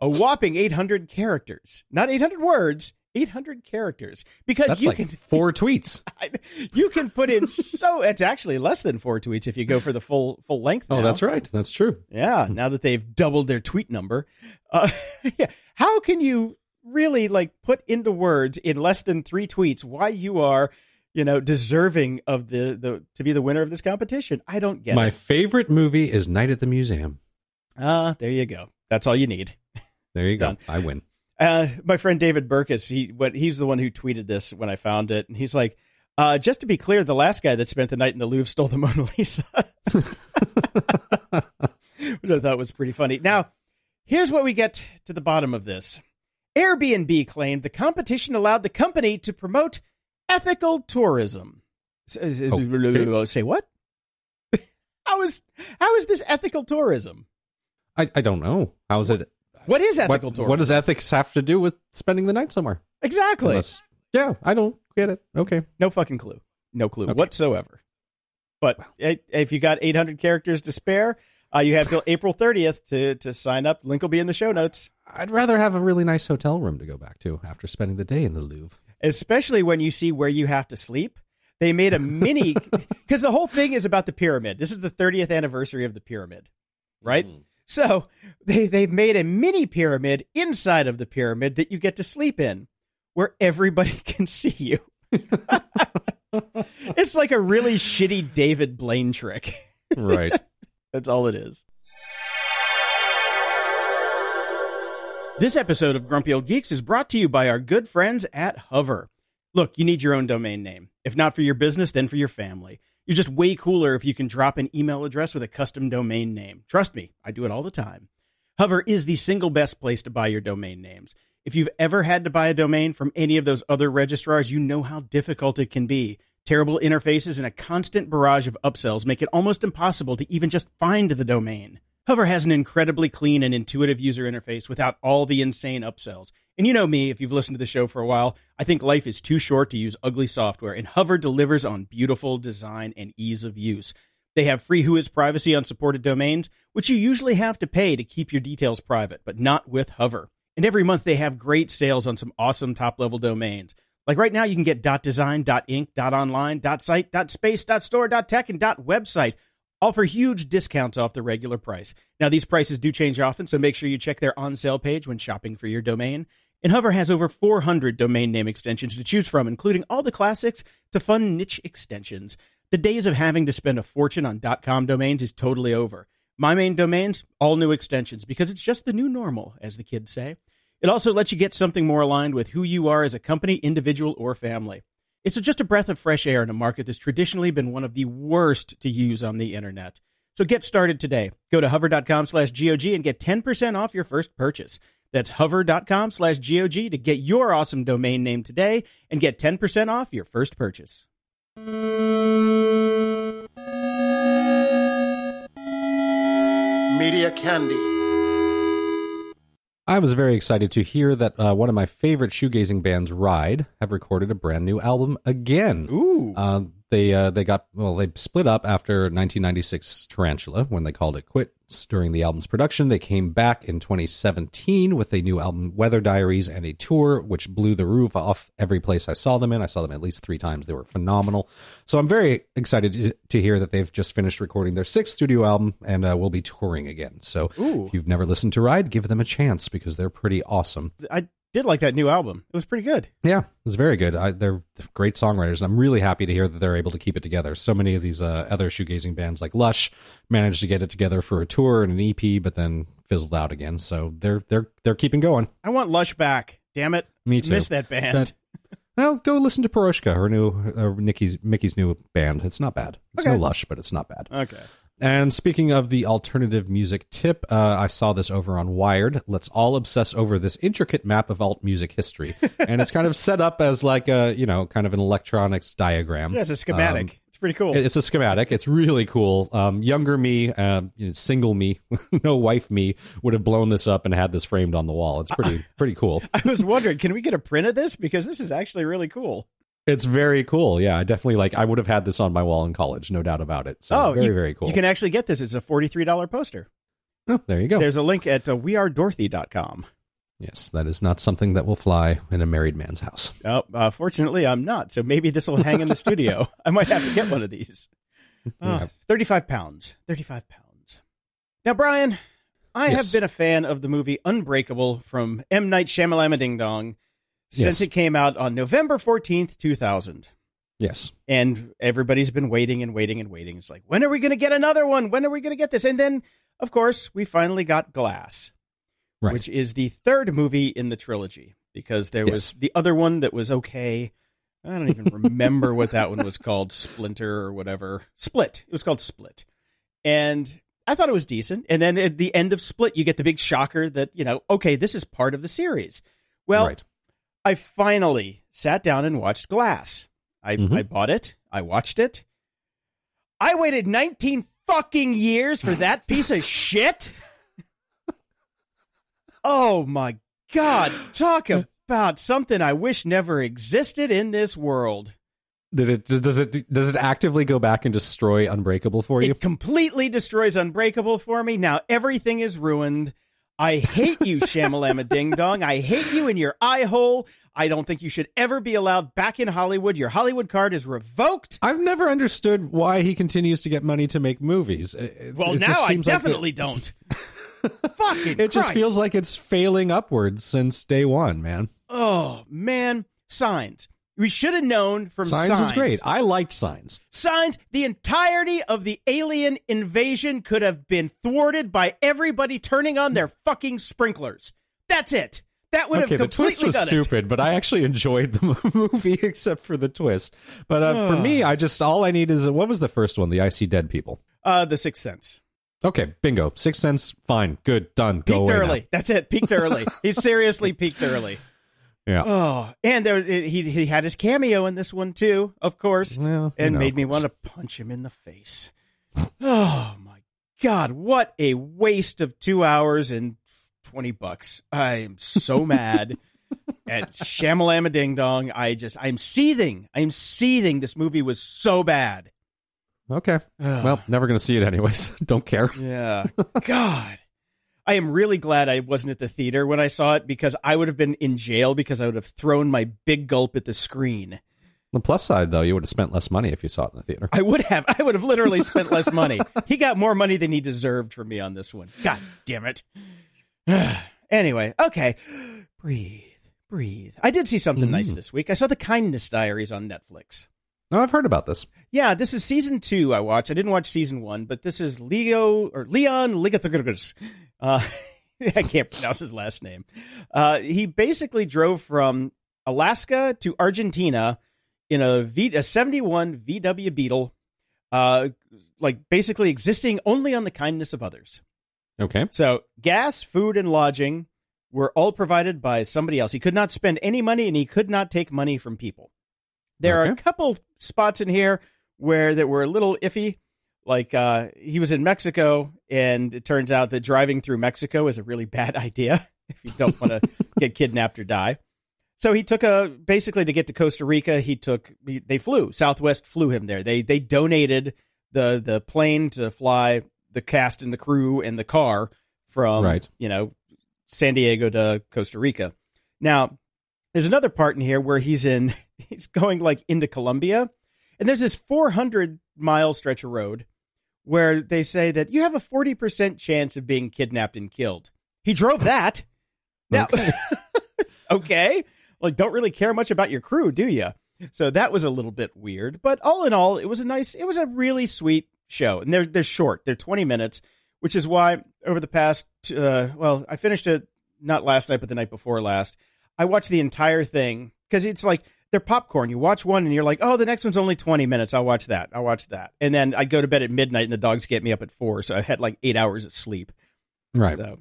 A whopping 800 characters, not 800 words, 800 characters, because that's you like can [laughs] four tweets you can put in so it's actually less than four tweets if you go for the full full length. oh that's right that's true Yeah, now that they've doubled their tweet number, uh, [laughs] yeah, how can you really like put into words in less than three tweets why you are, you know, deserving of the the to be the winner of this competition? I don't get My it. favorite movie is Night at the Museum. Ah, there you go. That's all you need. There you go. I win. Uh, my friend David Burkus, he what he's the one who tweeted this when I found it, and he's like, uh, just to be clear, the last guy that spent the night in the Louvre stole the [laughs] Mona Lisa. [laughs] Which I thought was pretty funny. Now, here's what we get to the bottom of this. Airbnb claimed the competition allowed the company to promote ethical tourism. S- s- Okay. Say what? [laughs] how is how is this ethical tourism? I, I don't know. How is it? What is What, ethical tourism? what does ethics have to do with spending the night somewhere? exactly? Unless- yeah, I don't get it. Okay. No fucking clue. No clue Okay. whatsoever. But eh, if you got 800 characters to spare, uh, you have till [laughs] April 30th to, to sign up. Link will be in the show notes. I'd rather have a really nice hotel room to go back to after spending the day in the Louvre. Especially when you see where you have to sleep. They made a mini, [laughs] because the whole thing is about the pyramid. This is the 30th anniversary of the pyramid, right? So [laughs] they, they've made a mini pyramid inside of the pyramid that you get to sleep in, where everybody [laughs] can see you. [laughs] it's like a really shitty David Blaine trick. Right. That's all it is. This episode of Grumpy Old Geeks is brought to you by our good friends at Hover. Look, you need your own domain name. If not for your business, then for your family. You're just way cooler if you can drop an email address with a custom domain name. Trust me, I do it all the time. Hover is the single best place to buy your domain names. If you've ever had to buy a domain from any of those other registrars, you know how difficult it can be. Terrible interfaces and a constant barrage of upsells make it almost impossible to even just find the domain. Hover has an incredibly clean and intuitive user interface without all the insane upsells. And you know me, if you've listened to the show for a while, I think life is too short to use ugly software, and Hover delivers on beautiful design and ease of use. They have free Whois privacy on supported domains, which you usually have to pay to keep your details private, but not with Hover. And every month they have great sales on some awesome top level domains. Like right now, you can get .design, .inc, .online, .site, .space, .store, .tech, and .website, for huge discounts off the regular price. Now, these prices do change often, so make sure you check their on sale page when shopping for your domain. And Hover has over 400 domain name extensions to choose from, including all the classics to fun niche extensions. The days of having to spend a fortune on .com domains is totally over. My main domains, all new extensions, because it's just the new normal, as the kids say. It also lets you get something more aligned with who you are as a company, individual, or family. It's just a breath of fresh air in a market that's traditionally been one of the worst to use on the internet. So get started today. Go to hover.com slash GOG and get 10% off your first purchase. That's hover.com slash GOG to get your awesome domain name today and get 10% off your first purchase. Media Candy. I was very excited to hear that uh, one of my favorite shoegazing bands, Ride, have recorded a brand new album again. Ooh. Uh, they uh, they got well they split up after 1996 Tarantula when they called it quits during the album's production. They came back in 2017 with a new album Weather Diaries and a tour which blew the roof off every place I saw them in. I saw them at least 3 times. They were phenomenal. So I'm very excited to, to hear that they've just finished recording their sixth studio album and uh, will be touring again. So Ooh. if you've never listened to Ride, give them a chance because they're pretty awesome. I did like that new album. It was pretty good. Yeah, it was very good. I, they're great songwriters, and I'm really happy to hear that they're able to keep it together. So many of these uh, other shoegazing bands, like Lush, managed to get it together for a tour and an EP, but then fizzled out again. So they're they're they're keeping going. I want Lush back. Damn it. Me too. Miss that band. That- Well, go listen to Piroshka, her new uh, Nikki's Miki's new band. It's not bad. It's Okay. no Lush, but it's not bad. okay. And speaking of the alternative music tip, uh, I saw this over on Wired. Let's all obsess over this intricate map of alt music history, [laughs] and it's kind of set up as like a you know kind of an electronics diagram. Yeah, it's a schematic. Um, it's pretty cool. It's a schematic. It's really cool. Um, younger me, uh, you know, single me, [laughs] no wife me, would have blown this up and had this framed on the wall. It's pretty [laughs] pretty cool. I was wondering, can we get a print of this? Because this is actually really cool. It's very cool. Yeah, I definitely like. I would have had this on my wall in college, no doubt about it. So oh, very you, very cool. You can actually get this. It's a $43 poster. oh, there you go. There's a link at uh, wearedorothy.com. yes, that is not something that will fly in a married man's house. Oh, uh, fortunately, I'm not. So maybe this will hang in the studio. [laughs] I might have to get one of these. Oh, Yeah. 35 pounds. 35 pounds. Now, Brian, I Yes. have been a fan of the movie Unbreakable from M. Night Shyamalan Ding Dong since Yes. it came out on November 14th, 2000. Yes. And everybody's been waiting and waiting and waiting. It's like, when are we going to get another one? When are we going to get this? And then, of course, we finally got Glass, Right. which is the third movie in the trilogy because there was the other one that was okay. I don't even [laughs] remember what that one was called, Splinter or whatever. Split. It was called Split. And I thought it was decent. And then at the end of Split, you get the big shocker that, you know, okay, this is part of the series. Well, right. I finally sat down and watched Glass. I, Mhm. I bought it. I watched it. I waited 19 fucking years for that piece of shit. [laughs] Oh my God. Talk about something I wish never existed in this world. Did it? Does it? Does it actively go back and destroy Unbreakable for you? It completely destroys Unbreakable for me. Now everything is ruined. I hate you, Shamalama Ding Dong. I hate you in your eye hole. I don't think you should ever be allowed back in Hollywood. Your Hollywood card is revoked. I've never understood why he continues to get money to make movies. It- it- Well, it now I seems like definitely don't. [laughs] Fucking It, it just feels like it's failing upwards since day one, man. Oh man, Signs. We should have known from Signs, Signs. was great. I liked Signs. Signs. The entirety of the alien invasion could have been thwarted by everybody turning on their fucking sprinklers. That's it. That would Okay, have the twist was done it. stupid, but I actually enjoyed the [laughs] movie except for the twist. But uh, for me, I just all I need is what was the first one? The I See Dead People. Uh, the Sixth Sense. Okay, bingo. Sixth Sense, fine, good, done. Go Peaked away now. early. That's it. Peaked early. he [laughs] seriously peaked early. Yeah. Oh, and there he he had his cameo in this one too, of course, Well, and know, made me want to punch him in the face. Oh my god, what a waste of two hours and twenty bucks! I am so mad [laughs] at Shamalama Ding Dong. I just I'm seething. I'm seething. This movie was so bad. Okay. Ugh. Well, never going to see it anyways. [laughs] Don't care. Yeah. God. I am really glad I wasn't at the theater when I saw it because I would have been in jail because I would have thrown my big gulp at the screen. The plus side, though, you would have spent less money if you saw it in the theater. I would have. I would have literally spent less money. He got more money than he deserved from me on this one. God damn it. [sighs] anyway, okay. Breathe, breathe. I did see something nice Mm. this week. I saw The Kindness Diaries on Netflix. I've heard about this. Yeah, this is season two. I watched. I didn't watch season one, but this is Leo or Leon Ligathagus. Uh, [laughs] I can't pronounce his last name. Uh, he basically drove from Alaska to Argentina in a v, a seventy one VW Beetle, uh, like basically existing only on the kindness of others. Okay. So gas, food, and lodging were all provided by somebody else. He could not spend any money, and he could not take money from people. There are a couple spots in here where that were a little iffy. Like uh, he was in Mexico, and it turns out that driving through Mexico is a really bad [laughs] idea if you don't want to [laughs] get kidnapped or die. So he took a basically to get to Costa Rica. He took they flew Southwest flew him there. They they donated the the plane to fly the cast and the crew and the car from Right. you know San Diego to Costa Rica. Now there's another part in here where he's in [laughs] he's going like into Colombia, and there's this 400 mile stretch of road where they say that you have a 40% chance of being kidnapped and killed. He drove that. Now, Okay. [laughs] okay. Like, don't really care much about your crew, do you? So that was a little bit weird. But all in all, it was a nice, it was a really sweet show. And they're, they're short, they're 20 minutes, which is why over the past, uh, well, I finished it not last night, but the night before last. I watched the entire thing because it's like, they're popcorn. You watch one and you're like, oh, the next one's only 20 minutes. I'll watch that. I'll watch that. And then I go to bed at midnight and the dogs get me up at four. So I had like eight hours of sleep. Right. So,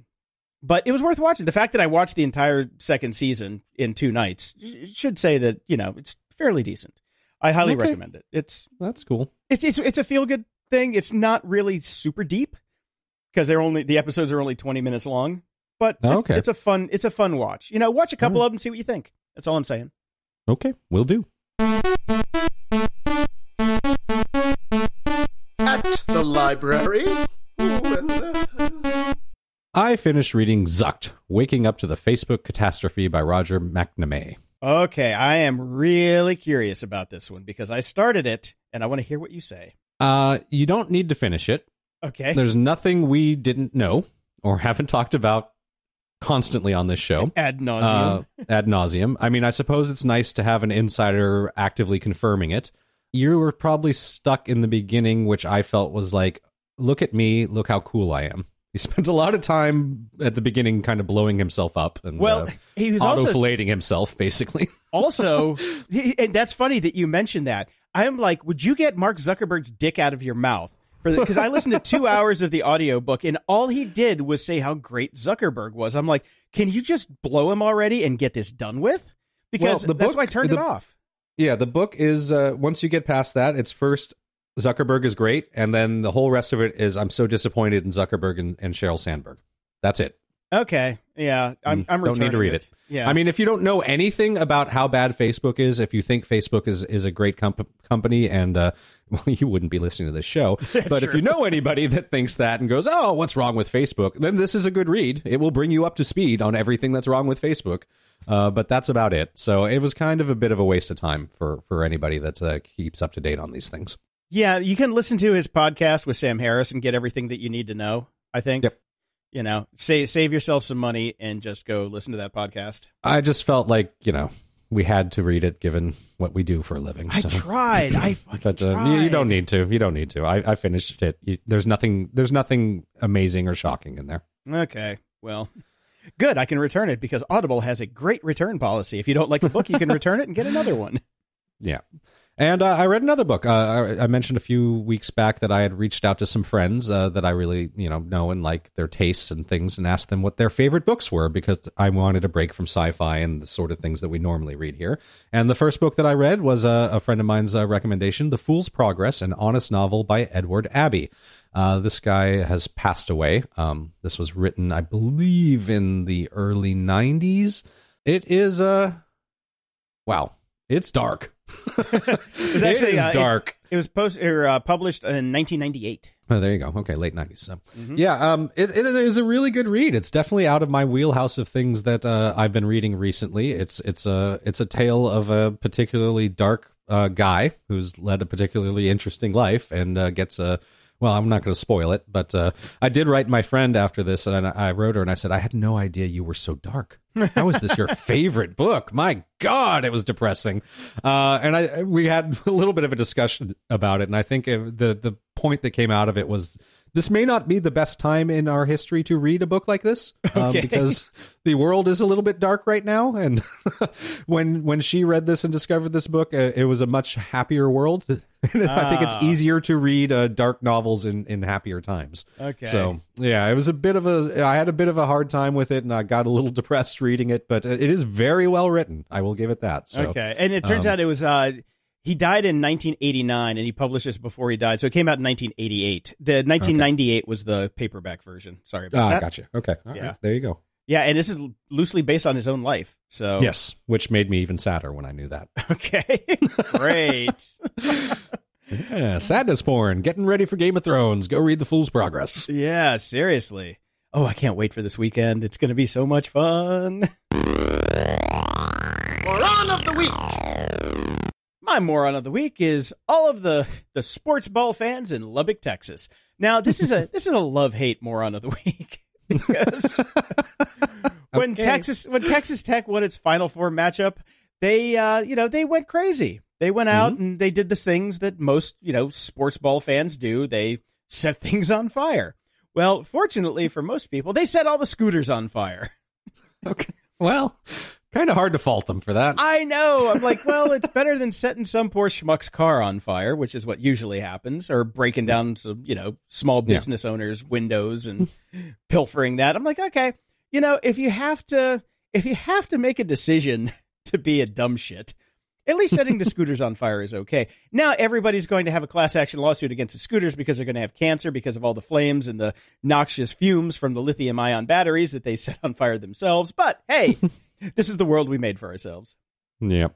but it was worth watching. The fact that I watched the entire second season in two nights should say that you know it's fairly decent. I highly Okay. recommend it. It's That's cool. it's it's, it's a feel good thing. It's not really super deep because they're only the episodes are only twenty minutes long. But Oh, it's, okay. it's a fun it's a fun watch. You know, watch a couple Alright. of them, see what you think. That's all I'm saying. Okay. we'll do. At the library. Ooh, and, I finished reading Zucked, Waking Up to the Facebook Catastrophe by Roger McNamee. Okay, I am really curious about this one because I started it and I want to hear what you say. Uh, you don't need to finish it. Okay. There's nothing we didn't know or [laughs] haven't talked about constantly on this show. Ad nauseum. uh, ad nauseum. I mean, I suppose it's nice to have an insider actively confirming it. You were probably stuck in the beginning, which I felt was like, look at me, look how cool I am. He [laughs] spent a lot of time at the beginning kind of blowing himself up and well, uh, he was also auto-filleting himself, basically. [laughs] also, [laughs] and that's funny that you mentioned that. I'm like, would you get Mark Zuckerberg's dick out of your mouth? Because I listened to two [laughs] hours of the audiobook and all he did was say how great Zuckerberg was. I'm like, can you just blow him already and get this done with? Because Well, the that's book- why I turned the- it off. Yeah, the book is uh, once you get past that, it's first Zuckerberg is great, and then the whole rest of it is I'm so disappointed in Zuckerberg and, and Sheryl Sandberg. That's it. Okay, yeah, I'm. Mm, I'm don't need to read it. Yeah, I mean, if you don't know anything about how bad Facebook is, if you think Facebook is, is a great comp- company, and uh, well, [laughs] you wouldn't be listening to this show. [laughs] but if you know anybody that thinks that and goes, "Oh, what's wrong with Facebook?" then this is a good read. It will bring you up to speed on everything that's wrong with Facebook. Uh, but that's about it. So it was kind of a bit of a waste of time for for anybody that uh, keeps up to date on these things. yeah, you can listen to his podcast with Sam Harris and get everything that you need to know. I think. Yep. You know, save save yourself some money and just go listen to that podcast. I just felt like you know we had to read it given what we do for a living. So. I tried. I [laughs] But uh, tried. you, you don't need to. You don't need to. I, I finished it. You, there's nothing. There's nothing amazing or shocking in there. Okay. Well, good. I can return it because Audible has a great return policy. If you don't like a book, you can return it and get another one. [laughs] Yeah. And uh, I read another book. Uh, I, I mentioned a few weeks back that I had reached out to some friends uh, that I really, you know, know and like their tastes and things, and asked them what their favorite books were because I wanted a break from sci-fi and the sort of things that we normally read here. And the first book that I read was uh, a friend of mine's uh, recommendation, "The Fool's Progress: An Honest Novel" by Edward Abbey. Uh, this guy has passed away. Um, this was written, I believe, in the early '90s. It is uh, wow, it's dark. Was actually, it uh, dark. It was post or uh, published in 1998. Oh, there you go. Okay, late nineties. So, yeah, um, it, it is a really good read. It's definitely out of my wheelhouse of things that uh, I've been reading recently. It's it's a it's a tale of a particularly dark uh, guy who's led a particularly interesting life and uh, gets a. Well, I'm not going to spoil it, but uh, I did write my friend after this, and I, I wrote her and I said, I had no idea you were so dark. How is this your [laughs] favorite book? My God, it was depressing. Uh, and I we had [laughs] a little bit of a discussion about it, and I think it- the the point that came out of it was this may not be the best time in our history to read a book like this [laughs] um, Okay. because the world is a little bit dark right now. And [laughs] when when she read this and discovered this book, uh, it was a much happier world. [laughs] And I think it's Ah. easier to read uh, dark novels in in happier times. Okay. So yeah, it was a bit of a. I had a bit of a hard time with it, and I got a little depressed reading it. But it is very well written. I will give it that. So okay, and it turns um, out it was uh, he died in 1989, and he published this before he died, so it came out in 1988. The 1998 was the paperback version. Sorry about that. ah, that. gotcha. Okay, All Yeah. right. there you go. Yeah, and this is loosely based on his own life. So Yes, which made me even sadder when I knew that. [laughs] okay, great. [laughs] Yeah, sadness porn. Getting ready for Game of Thrones. Go read The Fool's Progress. yeah, seriously. Oh, I can't wait for this weekend. It's going to be so much fun. Moron of the week. My moron of the week is all of the the sports ball fans in Lubbock, Texas. Now, this is a [laughs] this is a love hate moron of the week [laughs] because [laughs] when Okay. Texas when Texas Tech won its Final Four matchup, they uh, you know they went crazy. They went out and they did the things that most you know sports ball fans do. They set things on fire. Well, fortunately for most people, they set all the scooters on fire. Okay. Well, kind of hard to fault them for that. I know. I'm like, well, it's better than setting some poor schmuck's car on fire, which is what usually happens, or breaking down some, you know, small Yeah. business owners' windows and [laughs] pilfering that. I'm like, okay, you know, if you have to, if you have to make a decision [laughs] to be a dumb shit, at least setting the [laughs] scooters on fire is okay. Now everybody's going to have a class action lawsuit against the scooters because they're going to have cancer because of all the flames and the noxious fumes from the lithium ion batteries that they set on fire themselves. But hey, [laughs] this is the world we made for ourselves. Yep.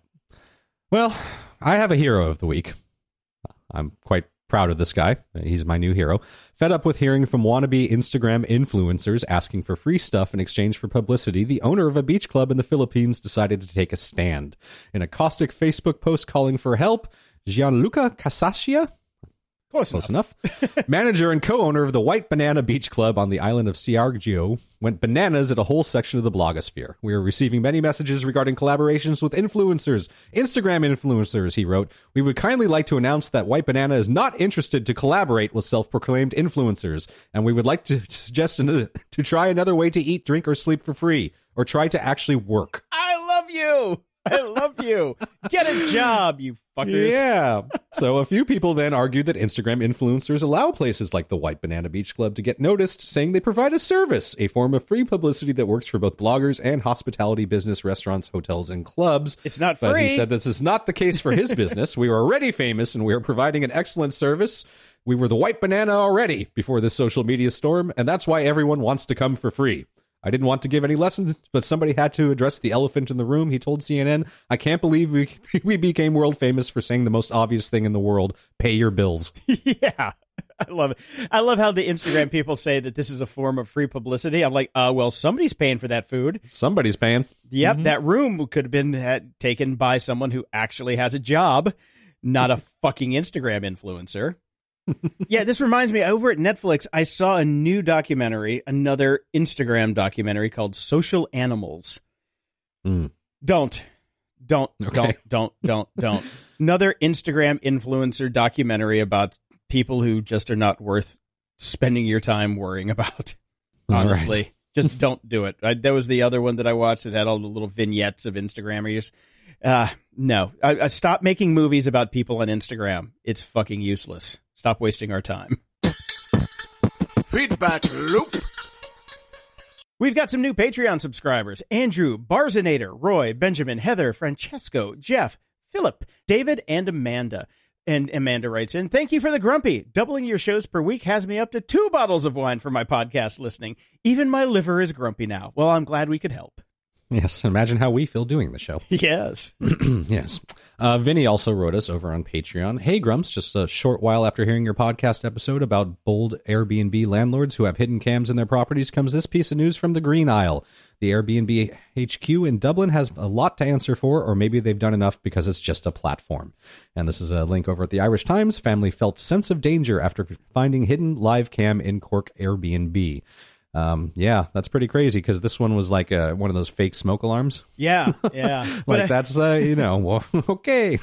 Well, I have a hero of the week. I'm quite proud of this guy. He's my new hero. Fed up with hearing from wannabe Instagram influencers asking for free stuff in exchange for publicity, the owner of a beach club in the Philippines decided to take a stand. In a caustic Facebook post calling for help, Gianluca Casaccia, Close, Close enough. enough. [laughs] Manager and co-owner of the White Banana Beach Club on the island of Siargao went bananas at a whole section of the blogosphere. We are receiving many messages regarding collaborations with influencers, Instagram influencers, he wrote. We would kindly like to announce that White Banana is not interested to collaborate with self-proclaimed influencers, and we would like to suggest an- to try another way to eat, drink, or sleep for free, or try to actually work. I love you. [laughs] I love you. Get a job, you fuckers. Yeah. so a few people then argued that Instagram influencers allow places like the White Banana Beach Club to get noticed, saying they provide a service, a form of free publicity that works for both bloggers and hospitality business, restaurants, hotels, and clubs. It's not But free. he said this is not the case for his [laughs] business. We were already famous and we are providing an excellent service. We were the white banana already before this social media storm, and that's why everyone wants to come for free. I didn't want to give any lessons, but somebody had to address the elephant in the room. He told CNN, "I can't believe we [laughs] we became world famous for saying the most obvious thing in the world: pay your bills." [laughs] yeah. [laughs] I love it. I love how the Instagram people say that this is a form of free publicity. I'm like, uh, well, somebody's paying for that food. Somebody's paying. Yep, that room could have been had, taken by someone who actually has a job, not a fucking Instagram influencer. Yeah, this reminds me over at Netflix, I saw a new documentary, another Instagram documentary called Social Animals. Mm. Don't. Don't, Okay. don't, don't, don't, don't. Another Instagram influencer documentary about people who just are not worth spending your time worrying about. All right. Honestly, just don't do it. I, that was the other one that I watched that had all the little vignettes of Instagrammers. Uh, no, I, I stop making movies about people on Instagram. It's fucking useless. Stop wasting our time. Feedback loop. We've got some new Patreon subscribers Andrew, Barzinator, Roy, Benjamin, Heather, Francesco, Jeff, Philip, David, and Amanda. And Amanda writes in, Thank you for the grumpy. Doubling your shows per week has me up to two bottles of wine for my podcast listening. Even my liver is grumpy now. Well, I'm glad we could help. Yes, imagine how we feel doing the show. [laughs] Yes. [clears throat] yes. Uh, Vinny also wrote us over on Patreon. Hey, Grumps, just a short while after hearing your podcast episode about bold Airbnb landlords who have hidden cams in their properties comes this piece of news from the Green Isle. The Airbnb HQ in Dublin has a lot to answer for, or maybe they've done enough because it's just a platform. And this is a link over at the Irish Times. Family felt sense of danger after finding hidden live cam in Cork Airbnb. Um, yeah, that's pretty crazy because this one was like a, one of those fake smoke alarms. Yeah, [laughs] yeah. like I- that's uh, you know, [laughs] well, okay.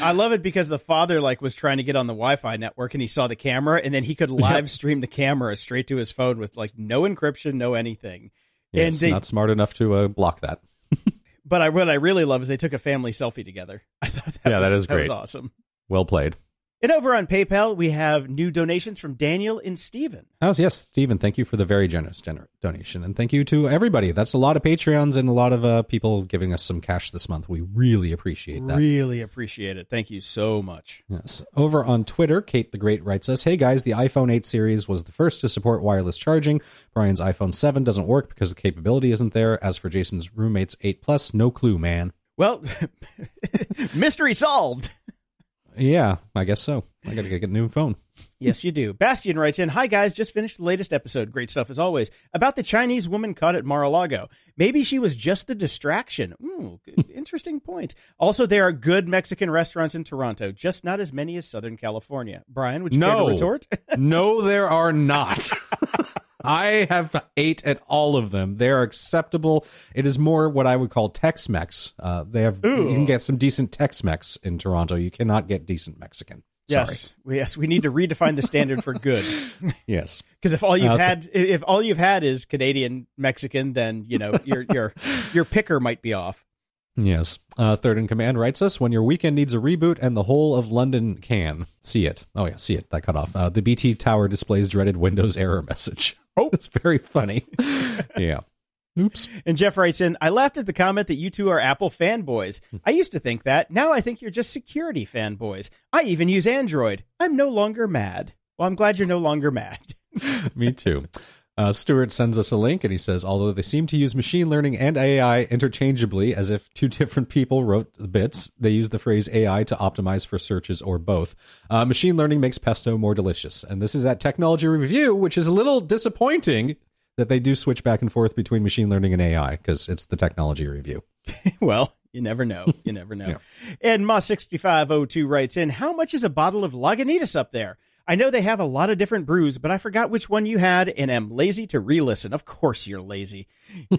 I love it because the father like was trying to get on the Wi-Fi network and he saw the camera and then he could live stream the camera straight to his phone with like no encryption, no anything. yes, and they, not smart enough to uh, block that. [laughs] but I what I really love is they took a family selfie together. I thought that Yeah, was, that is was great. awesome. Well played. And over on PayPal, we have new donations from Daniel and Steven. Oh, yes, Stephen, thank you for the very generous gener- donation. And thank you to everybody. That's a lot of Patreons and a lot of uh, people giving us some cash this month. We really appreciate that. Really appreciate it. Thank you so much. Yes. Over on Twitter, Kate the Great writes us Hey guys, the iPhone 8 series was the first to support wireless charging. Brian's iPhone 7 doesn't work because the capability isn't there. As for Jason's roommate's 8 Plus, no clue, man. Well, [laughs] mystery solved. [laughs] Yeah, I guess so. I got to get a new phone. Yes, you do. Bastian writes in Hi, guys. Just finished the latest episode. Great stuff as always. About the Chinese woman caught at Mar a Lago. Maybe she was just the distraction. Ooh, [laughs] interesting point. Also, there are good Mexican restaurants in Toronto, just not as many as Southern California. Brian, would you care No. to retort? [laughs] no, there are not. [laughs] I have ate at all of them. They are acceptable. It is more what I would call Tex-Mex. Uh, they have Ooh. you can get some decent Tex-Mex in Toronto. You cannot get decent Mexican. Sorry. yes. Yes, we need to redefine the standard for good. [laughs] Yes. Because if all you've Okay. had, if all you've had is Canadian Mexican, then you know your your your picker might be off. Yes. Uh, Third in Command writes us when your weekend needs a reboot and the whole of London can see it. Oh yeah, see it. That cut off. Uh, the BT tower displays dreaded Windows error message. Oh, it's very funny. [laughs] yeah. Oops. And Jeff writes in, I laughed at the comment that you two are Apple fanboys. I used to think that. Now I think you're just security fanboys. I even use Android. I'm no longer mad. Well, I'm glad you're no longer mad. [laughs] Me too. Uh, Stuart sends us a link and he says, although they seem to use machine learning and AI interchangeably as if two [laughs] different people wrote the bits, they use the phrase AI to optimize for searches or both. Uh, machine learning makes pesto more delicious. And this is at Technology Review, which is a little disappointing that they do switch back and forth between machine learning and AI because it's the Technology Review. [laughs] well, you never know. You never know. [laughs] Yeah. And Ma6502 writes in, How much is a bottle of Lagunitas up there? I know they have a lot of different brews, but I forgot which one you had and am lazy to re listen. Of course you're lazy.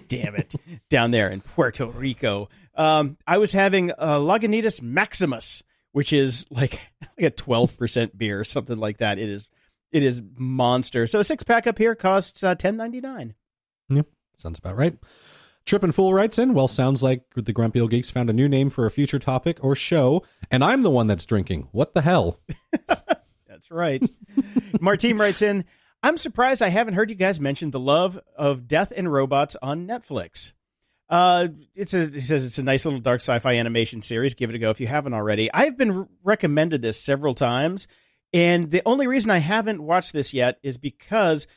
Damn it. [laughs] Down there in Puerto Rico. Um, I was having a Lagunitas Maximus, which is like, [laughs] like a 12% beer, or something like that. It is. It is monster. So a six pack up here costs uh, ten ninety nine. Yep, sounds about right. Trip and Fool writes in, well, sounds like the Grumpy Old Geeks found a new name for a future topic or show, and I'm the one that's drinking. What the hell? [laughs] That's right. [laughs] Martine writes in, I'm surprised I haven't heard you guys mention the love of Death and Robots on Netflix. Uh, it's a, he says it's a nice little dark sci-fi animation series. Give it a go if you haven't already. I've been re- recommended this several times, and the only reason I haven't watched this yet is because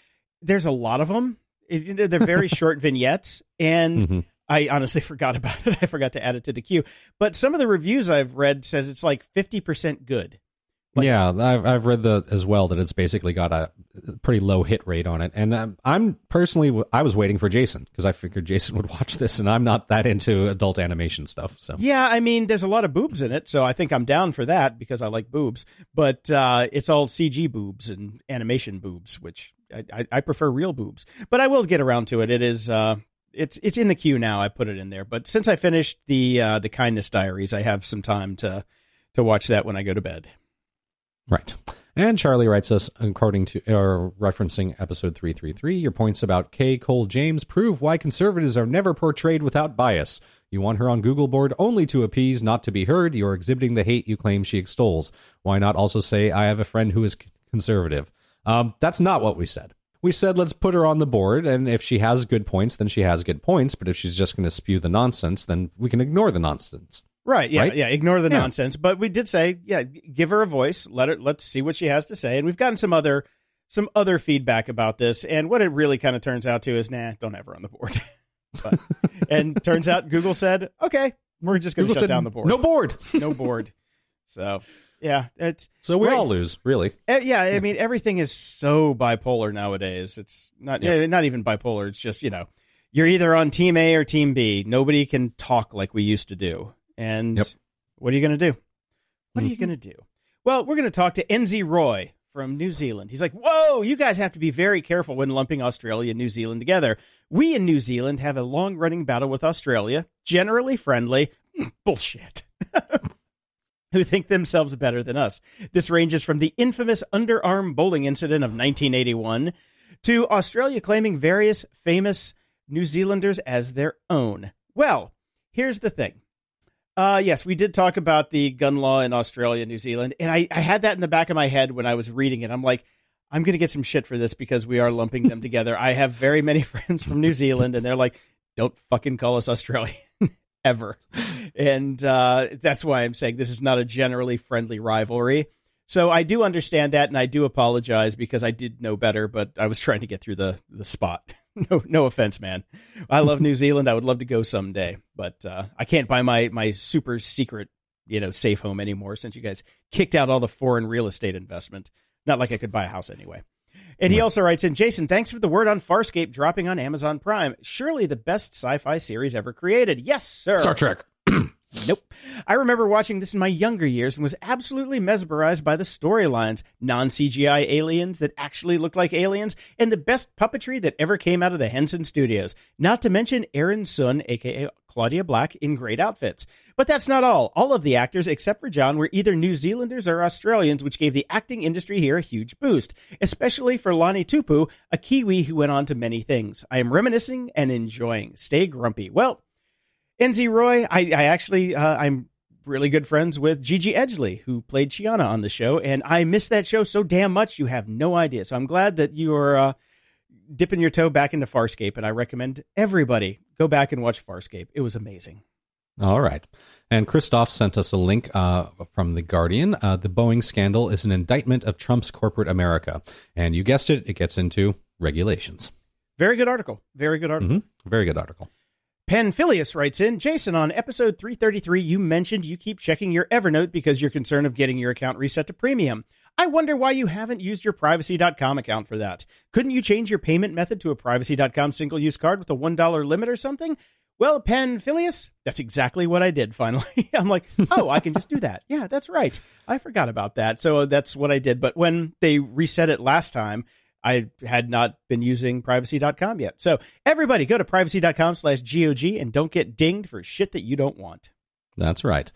there's a lot of them. It- you know, they're very [laughs] short vignettes, and Mhm. I honestly [laughs] forgot about it. I forgot to add it to the queue. But some of the reviews I've read says it's like 50% good. Like- yeah, I've, I've read the as well that it's basically got a pretty low hit rate on it, and um, I'm personally I was waiting for Jason because I figured Jason [laughs] would watch this, and I'm not that into adult animation stuff. So Yeah, I mean, there's a lot of boobs in it, so I think I'm down for that because I like boobs. But uh, it's all CG boobs and animation boobs, which I, I, I prefer real boobs. But I will get around to it. It is uh, it's it's in the queue now. I put it in there. But since I finished the uh, the Kindness Diaries, I have some time to to watch that when I go to bed. Right. And Charlie writes us, according to or referencing episode 333, your points about K. Cole James prove why conservatives are never portrayed without bias. You want her on Google board only to appease, not to be heard. You're exhibiting the hate you claim she extols. Why not also say, I have a friend who is conservative? Um, that's not what we said. We said, let's put her on the board, and if she has good points, then she has good points. But if she's just going to spew the nonsense, then we can ignore the nonsense. Right. Yeah. Right? Yeah. Ignore the Yeah. nonsense. But we did say, yeah, give her a voice. Let her. Let's see what she has to say. And we've gotten some other some other feedback about this. And what it really kind of turns out to is, nah, don't have her on the board. [laughs] But, and turns out Google said, okay, we're just going to shut said, down the board. No board. [laughs] no board. So yeah, it's So we Right. all lose, really. eh, yeah. I mean, everything is so bipolar nowadays. It's not Yeah. eh, not even bipolar. It's just you know, you're either on team A or team B. Nobody can talk like we used to do. And Yep. what are you going to do? What are you mm-hmm. going to do? Well, we're going to talk to NZ Roy from New Zealand. He's like, "Whoa, you guys have to be very careful when lumping Australia and New Zealand together. We in New Zealand have a long-running battle with Australia, generally friendly. [laughs] Bullshit." [laughs] who think themselves better than us. This ranges from the infamous underarm bowling incident of 1981 to Australia claiming various famous New Zealanders as their own. Well, here's the thing. Uh, yes, we did talk about the gun law in Australia, New Zealand, and I, I had that in the back of my head when I was reading it. I'm like, I'm going to get some shit for this because we are lumping them [laughs] together. I have very many [laughs] friends from New Zealand, and they're like, don't fucking call us Australian [laughs] ever. And uh, that's why I'm saying this is not a generally friendly rivalry. So I do understand that, and I do apologize because I did know better, but I was trying to get through the the spot. [laughs] no, no offense, man. I love New Zealand. I would love to go someday, but uh, I can't buy my my super secret, you know, safe home anymore since you guys kicked out all the foreign real estate investment. Not like I could buy a house anyway. And he also writes in, Jason, thanks for the word on Farscape dropping on Amazon Prime. Surely the best sci-fi series ever created. Yes, sir. Star Trek. [clears throat] Nope. I remember watching this in my younger years and was absolutely mesmerized by the storylines, non CGI aliens that actually looked like aliens, and the best puppetry that ever came out of the Henson studios. Not to mention Aeryn Sun, aka Claudia Black, in great outfits. But that's not all. All of the actors, except for John, were either New Zealanders or Australians, which gave the acting industry here a huge boost, especially for Lani Tupu, a Kiwi who went on to many things. I am reminiscing and enjoying. Stay grumpy. Well, NZ Roy, I, I actually, uh, I'm really good friends with Gigi Edgley, who played Chiana on the show, and I miss that show so damn much you have no idea. So I'm glad that you are uh, dipping your toe back into Farscape, and I recommend everybody go back and watch Farscape. It was amazing. All right. And Christoph sent us a link uh, from The Guardian. Uh, the Boeing scandal is an indictment of Trump's corporate America. And you guessed it, it gets into regulations. Very good article. Very good article. hmm Very good article. Penphilius writes in Jason, on episode 333, you mentioned you keep checking your Evernote because you're concerned of getting your account reset to premium. I wonder why you haven't used your privacy.com account for that. Couldn't you change your payment method to a privacy.com single use card with a $1 limit or something? Well, Penphilius, that's exactly what I did finally. [laughs] I'm like, oh, I can just do that. Yeah, that's right. I forgot about that. So uh, that's what I did. But when they reset it last time, I had not been using privacy.com yet. So everybody go to privacy.com slash GOG and don't get dinged for shit that you don't want. That's right.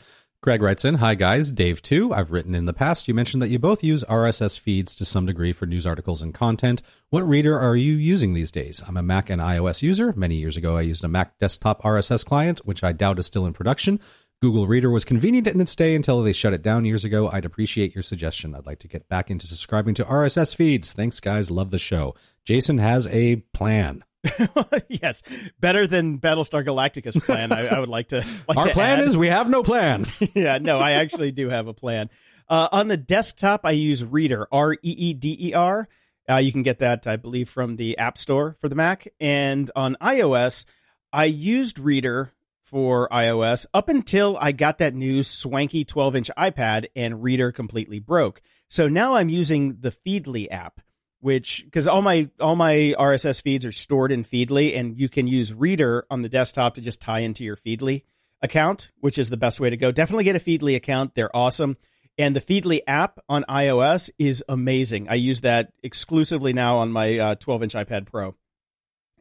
Greg writes in Hi, guys. Dave, too. I've written in the past. You mentioned that you both use RSS feeds to some degree for news articles and content. What reader are you using these days? I'm a Mac and iOS user. Many years ago, I used a Mac desktop RSS client, which I doubt is still in production. Google Reeder was convenient in its day until they shut it down years ago. I'd appreciate your suggestion. I'd like to get back into subscribing to RSS feeds. Thanks, guys. Love the show. Jason has a plan. [laughs] yes, better than Battlestar Galactica's plan. I, I would like to. [laughs] Like Our to plan add. is we have no plan. [laughs] yeah, no, I actually do have a plan. Uh, on the desktop, I use Reeder, R E E D E R. Uh, you can get that, I believe, from the App Store for the Mac. And on iOS, I used Reader for iOS up until I got that new swanky 12 inch iPad and Reeder completely broke. So now I'm using the Feedly app, which because all my all my RSS feeds are stored in Feedly, and you can use Reeder on the desktop to just tie into your Feedly account, which is the best way to go. Definitely get a Feedly account; they're awesome. And the Feedly app on iOS is amazing. I use that exclusively now on my uh, 12 inch iPad Pro,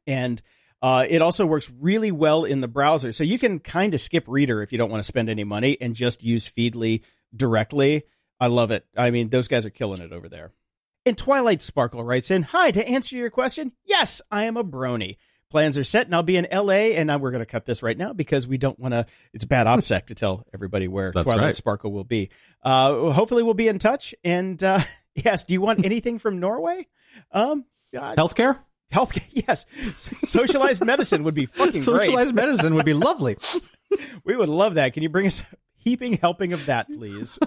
and uh, it also works really well in the browser. So you can kind of skip Reeder if you don't want to spend any money and just use Feedly directly. I love it. I mean, those guys are killing it over there. And Twilight Sparkle writes in Hi, to answer your question, yes, I am a brony. Plans are set, and I'll be in LA. And now we're going to cut this right now because we don't want to. It's bad OPSEC to tell everybody where That's Twilight right. Sparkle will be. Uh, hopefully, we'll be in touch. And uh, [laughs] yes, do you want anything from Norway? Um, uh, Healthcare? Health, [laughs] yes. Socialized medicine would be fucking great. Socialized great. medicine would be lovely. [laughs] We would love that. Can you bring us a heaping helping of that, please?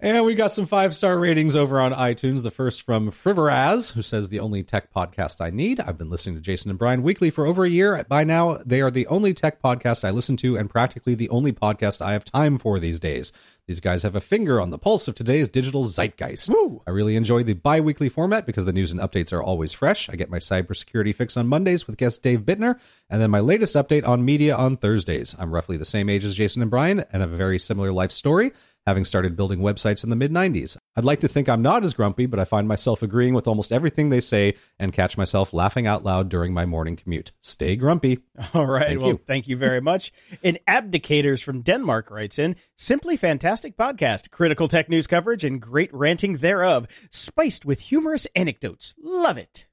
And we got some five star ratings over on iTunes. The first from Friveraz, who says, The only tech podcast I need. I've been listening to Jason and Brian weekly for over a year. By now, they are the only tech podcast I listen to and practically the only podcast I have time for these days. These guys have a finger on the pulse of today's digital zeitgeist. Woo. I really enjoy the bi weekly format because the news and updates are always fresh. I get my cybersecurity fix on Mondays with guest Dave Bittner, and then my latest update on media on Thursdays. I'm roughly the same age as Jason and Brian and have a very similar life story having started building websites in the mid 90s. I'd like to think I'm not as grumpy, but I find myself agreeing with almost everything they say and catch myself laughing out loud during my morning commute. Stay grumpy. [laughs] All right. Thank well, you. thank you very much. and Abdicators from Denmark writes in Simply fantastic podcast, critical tech news coverage, and great ranting thereof, spiced with humorous anecdotes. Love it.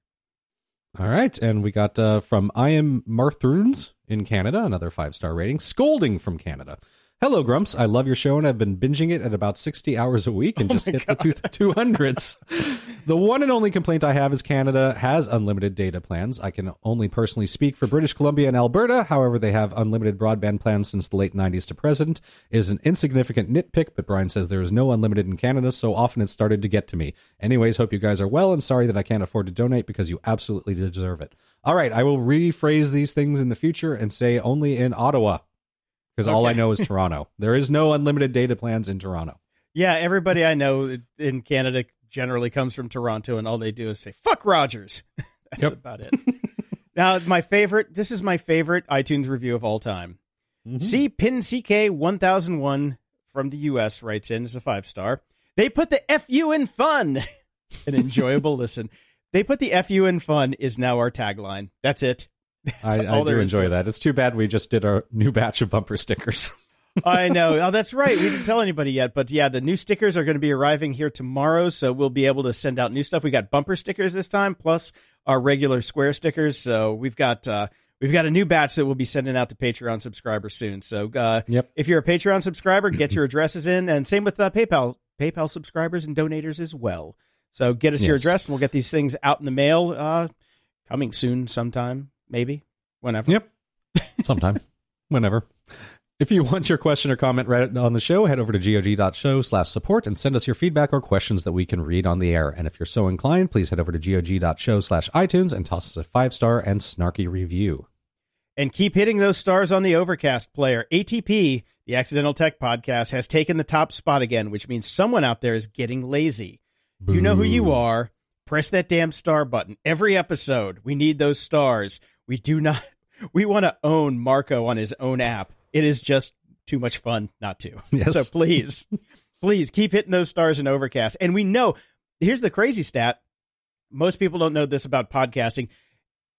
All right. And we got uh, from I am Marthuns in Canada, another five star rating. Scolding from Canada. Hello, Grumps. I love your show, and I've been binging it at about 60 hours a week and oh just hit the two, 200s. the one and only complaint I have is Canada has unlimited data plans. I can only personally speak for British Columbia and Alberta. However, they have unlimited broadband plans since the late 90s to present. It is an insignificant nitpick, but Brian says there is no unlimited in Canada, so often it's started to get to me. Anyways, hope you guys are well, and sorry that I can't afford to donate because you absolutely deserve it. All right, I will rephrase these things in the future and say only in Ottawa because all I Okay. know is [laughs] Toronto. There is no unlimited data plans in Toronto. Yeah, everybody I know in Canada generally comes from Toronto, and all they do is say, fuck Rogers. [laughs] That's Yep. about it. now, my favorite, this is my favorite iTunes review of all time. Mm-hmm. C Pin CK 1001 from the US writes in as a five star. They put the FU in fun. [laughs] An enjoyable listen. They put the FU in fun is now our tagline. That's it. [laughs] I, I do there is to enjoy that. It's too bad we just did our new batch of bumper stickers. [laughs] I know. Oh, that's right. We didn't tell anybody yet, but yeah, the new stickers are going to be arriving here tomorrow, so we'll be able to send out new stuff. We got bumper stickers this time, plus our regular square stickers. So we've got uh, we've got a new batch that we'll be sending out to Patreon subscribers soon. So uh, Yep. if you're a Patreon subscriber, get your [clears throat] addresses in, and same with uh, PayPal PayPal subscribers and donators as well. So get us your address, and we'll get these things out in the mail. Uh, coming soon, sometime, maybe, whenever. Yep. Sometime. [laughs] Whenever. If you want your question or comment read on the show, head over to gog.show slash support and send us your feedback or questions that we can read on the air. And if you're so inclined, please head over to gog.show slash iTunes and toss us a five star and snarky review. and keep hitting those stars on the Overcast player. ATP, the Accidental Tech Podcast, has taken the top spot again, which means someone out there is getting lazy. You know who you are. Press that damn star button. Every episode, we need those stars. We do not, [laughs] we want to own Marco on his own app. It is just too much fun not to. [laughs] Yes. So please, [laughs] please keep hitting those stars in Overcast. And we know, here's the crazy stat. Most people don't know this about podcasting.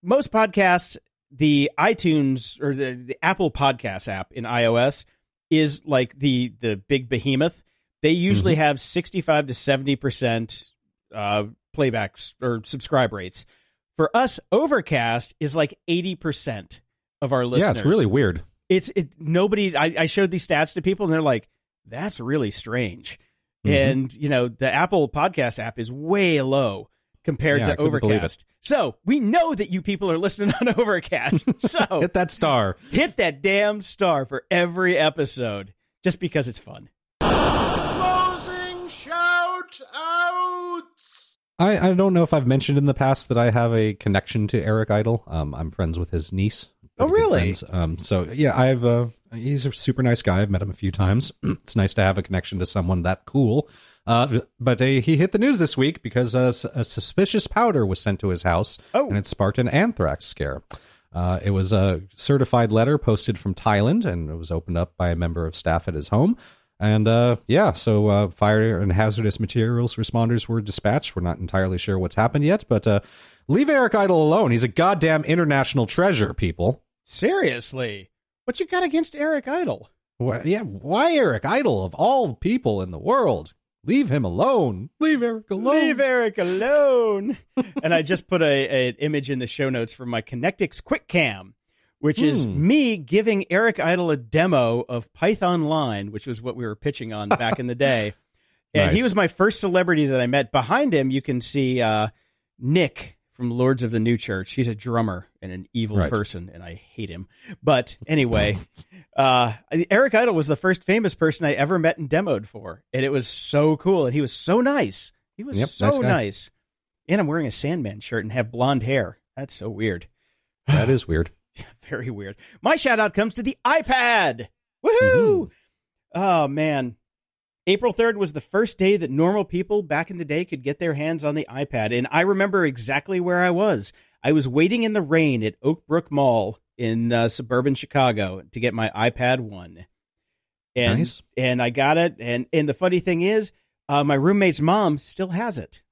Most podcasts, the iTunes or the, the Apple Podcast app in iOS is like the the big behemoth. They usually have 65 to 70% uh, playbacks or subscribe rates. For us, Overcast is like 80% of our listeners. Yeah, it's really weird. it's it nobody I, I showed these stats to people and they're like that's really strange Mhm. and you know the apple podcast app is way low compared Yeah, to overcast so we know that you people are listening on [laughs] overcast so [laughs] Hit that star. hit that damn star for every episode just because it's fun I, I don't know if I've mentioned in the past that I have a connection to Eric Idle. Um, I'm friends with his niece. Oh, really? Um, so yeah, I've uh, he's a super nice guy. I've met him a few times. [clears throat] it's nice to have a connection to someone that cool. Uh, but uh, he hit the news this week because a, a suspicious powder was sent to his house, Oh. and it sparked an anthrax scare. Uh, it was a certified letter posted from Thailand, and it was opened up by a member of staff at his home. And uh, yeah, so uh, fire and hazardous materials responders were dispatched. We're not entirely sure what's happened yet, but uh, leave Eric Idle alone. He's a goddamn international treasure, people. seriously what you got against eric idle Why, yeah, why Eric Idle of all people in the world? Leave him alone. Leave Eric alone. Leave Eric alone. [laughs] and I just put a, a image in the show notes for my Connectix Quick Cam, which is Hmm. me giving Eric Idle a demo of Python Line, which was what we were pitching on [laughs] back in the day. And he was my first celebrity that I met. Behind him, you can see uh, Nick from Lords of the New Church. He's a drummer and an evil Right. person, and I hate him. But anyway, [laughs] uh, Eric Idle was the first famous person I ever met and demoed for, and it was so cool. And he was so nice. He was Yep, so nice nice. And I'm wearing a Sandman shirt and have blonde hair. That's so weird. That is weird. Very weird. My shout out comes to the iPad. Woohoo! Mhm. Oh man. April 3rd was the first day that normal people back in the day could get their hands on the iPad. And I remember exactly where I was. I was waiting in the rain at Oak Brook Mall in uh, suburban Chicago to get my iPad 1. And, Nice. and I got it. And, and the funny thing is, uh, my roommate's mom still has it.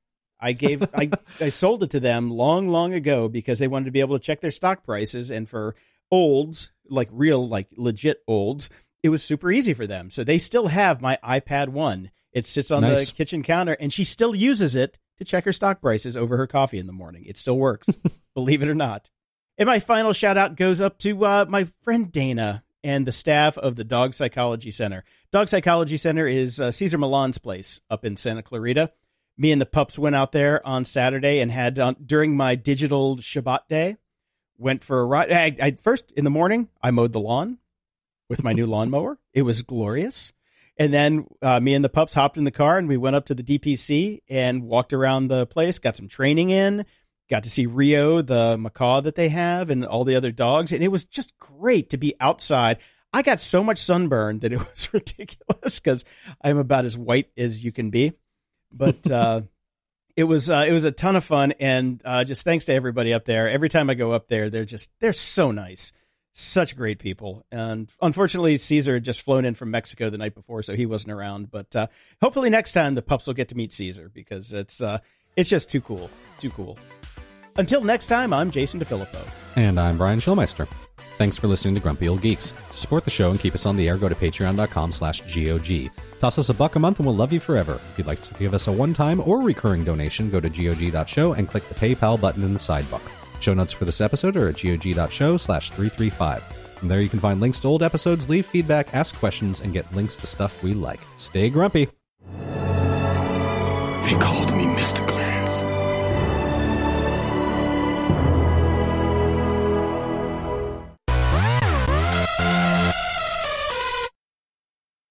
I gave I, [laughs] I sold it to them long, long ago because they wanted to be able to check their stock prices. And for olds, like real, like legit olds, it was super easy for them. So they still have my iPad 1. It sits on Nice. the kitchen counter and she still uses it to check her stock prices over her coffee in the morning. It still works, [laughs] believe it or not. And my final shout out goes up to uh, my friend Dana and the staff of the Dog Psychology Center. Dog Psychology Center is uh, Cesar Millan's place up in Santa Clarita. Me and the pups went out there on Saturday and had uh, during my digital Shabbat day. Went for a ride. I, I first in the morning I mowed the lawn with my new [laughs] lawnmower. It was glorious. And then uh, me and the pups hopped in the car and we went up to the DPC and walked around the place, got some training in, got to see Rio, the macaw that they have, and all the other dogs. And it was just great to be outside. I got so much sunburn that it [laughs] was ridiculous because I'm about as white as you can be. But uh, it was uh, it was a ton of fun, and uh, just thanks to everybody up there. Every time I go up there, they're just they're so nice, such great people. And unfortunately, Cesar had just flown in from Mexico the night before, so he wasn't around. But uh, hopefully next time the pups will get to meet Cesar because it's uh, it's just too cool, too cool. Until next time, I'm Jason DeFilippo. And I'm Brian Schulmeister. Thanks for listening to Grumpy Old Geeks. Support the show and keep us on the air, go to patreon.com slash GOG. Toss us a buck a month and we'll love you forever. If you'd like to give us a one-time or recurring donation, go to GOG.show and click the PayPal button in the sidebar. Show notes for this episode are at GOG.show slash 335. From there you can find links to old episodes, leave feedback, ask questions, and get links to stuff we like. Stay grumpy.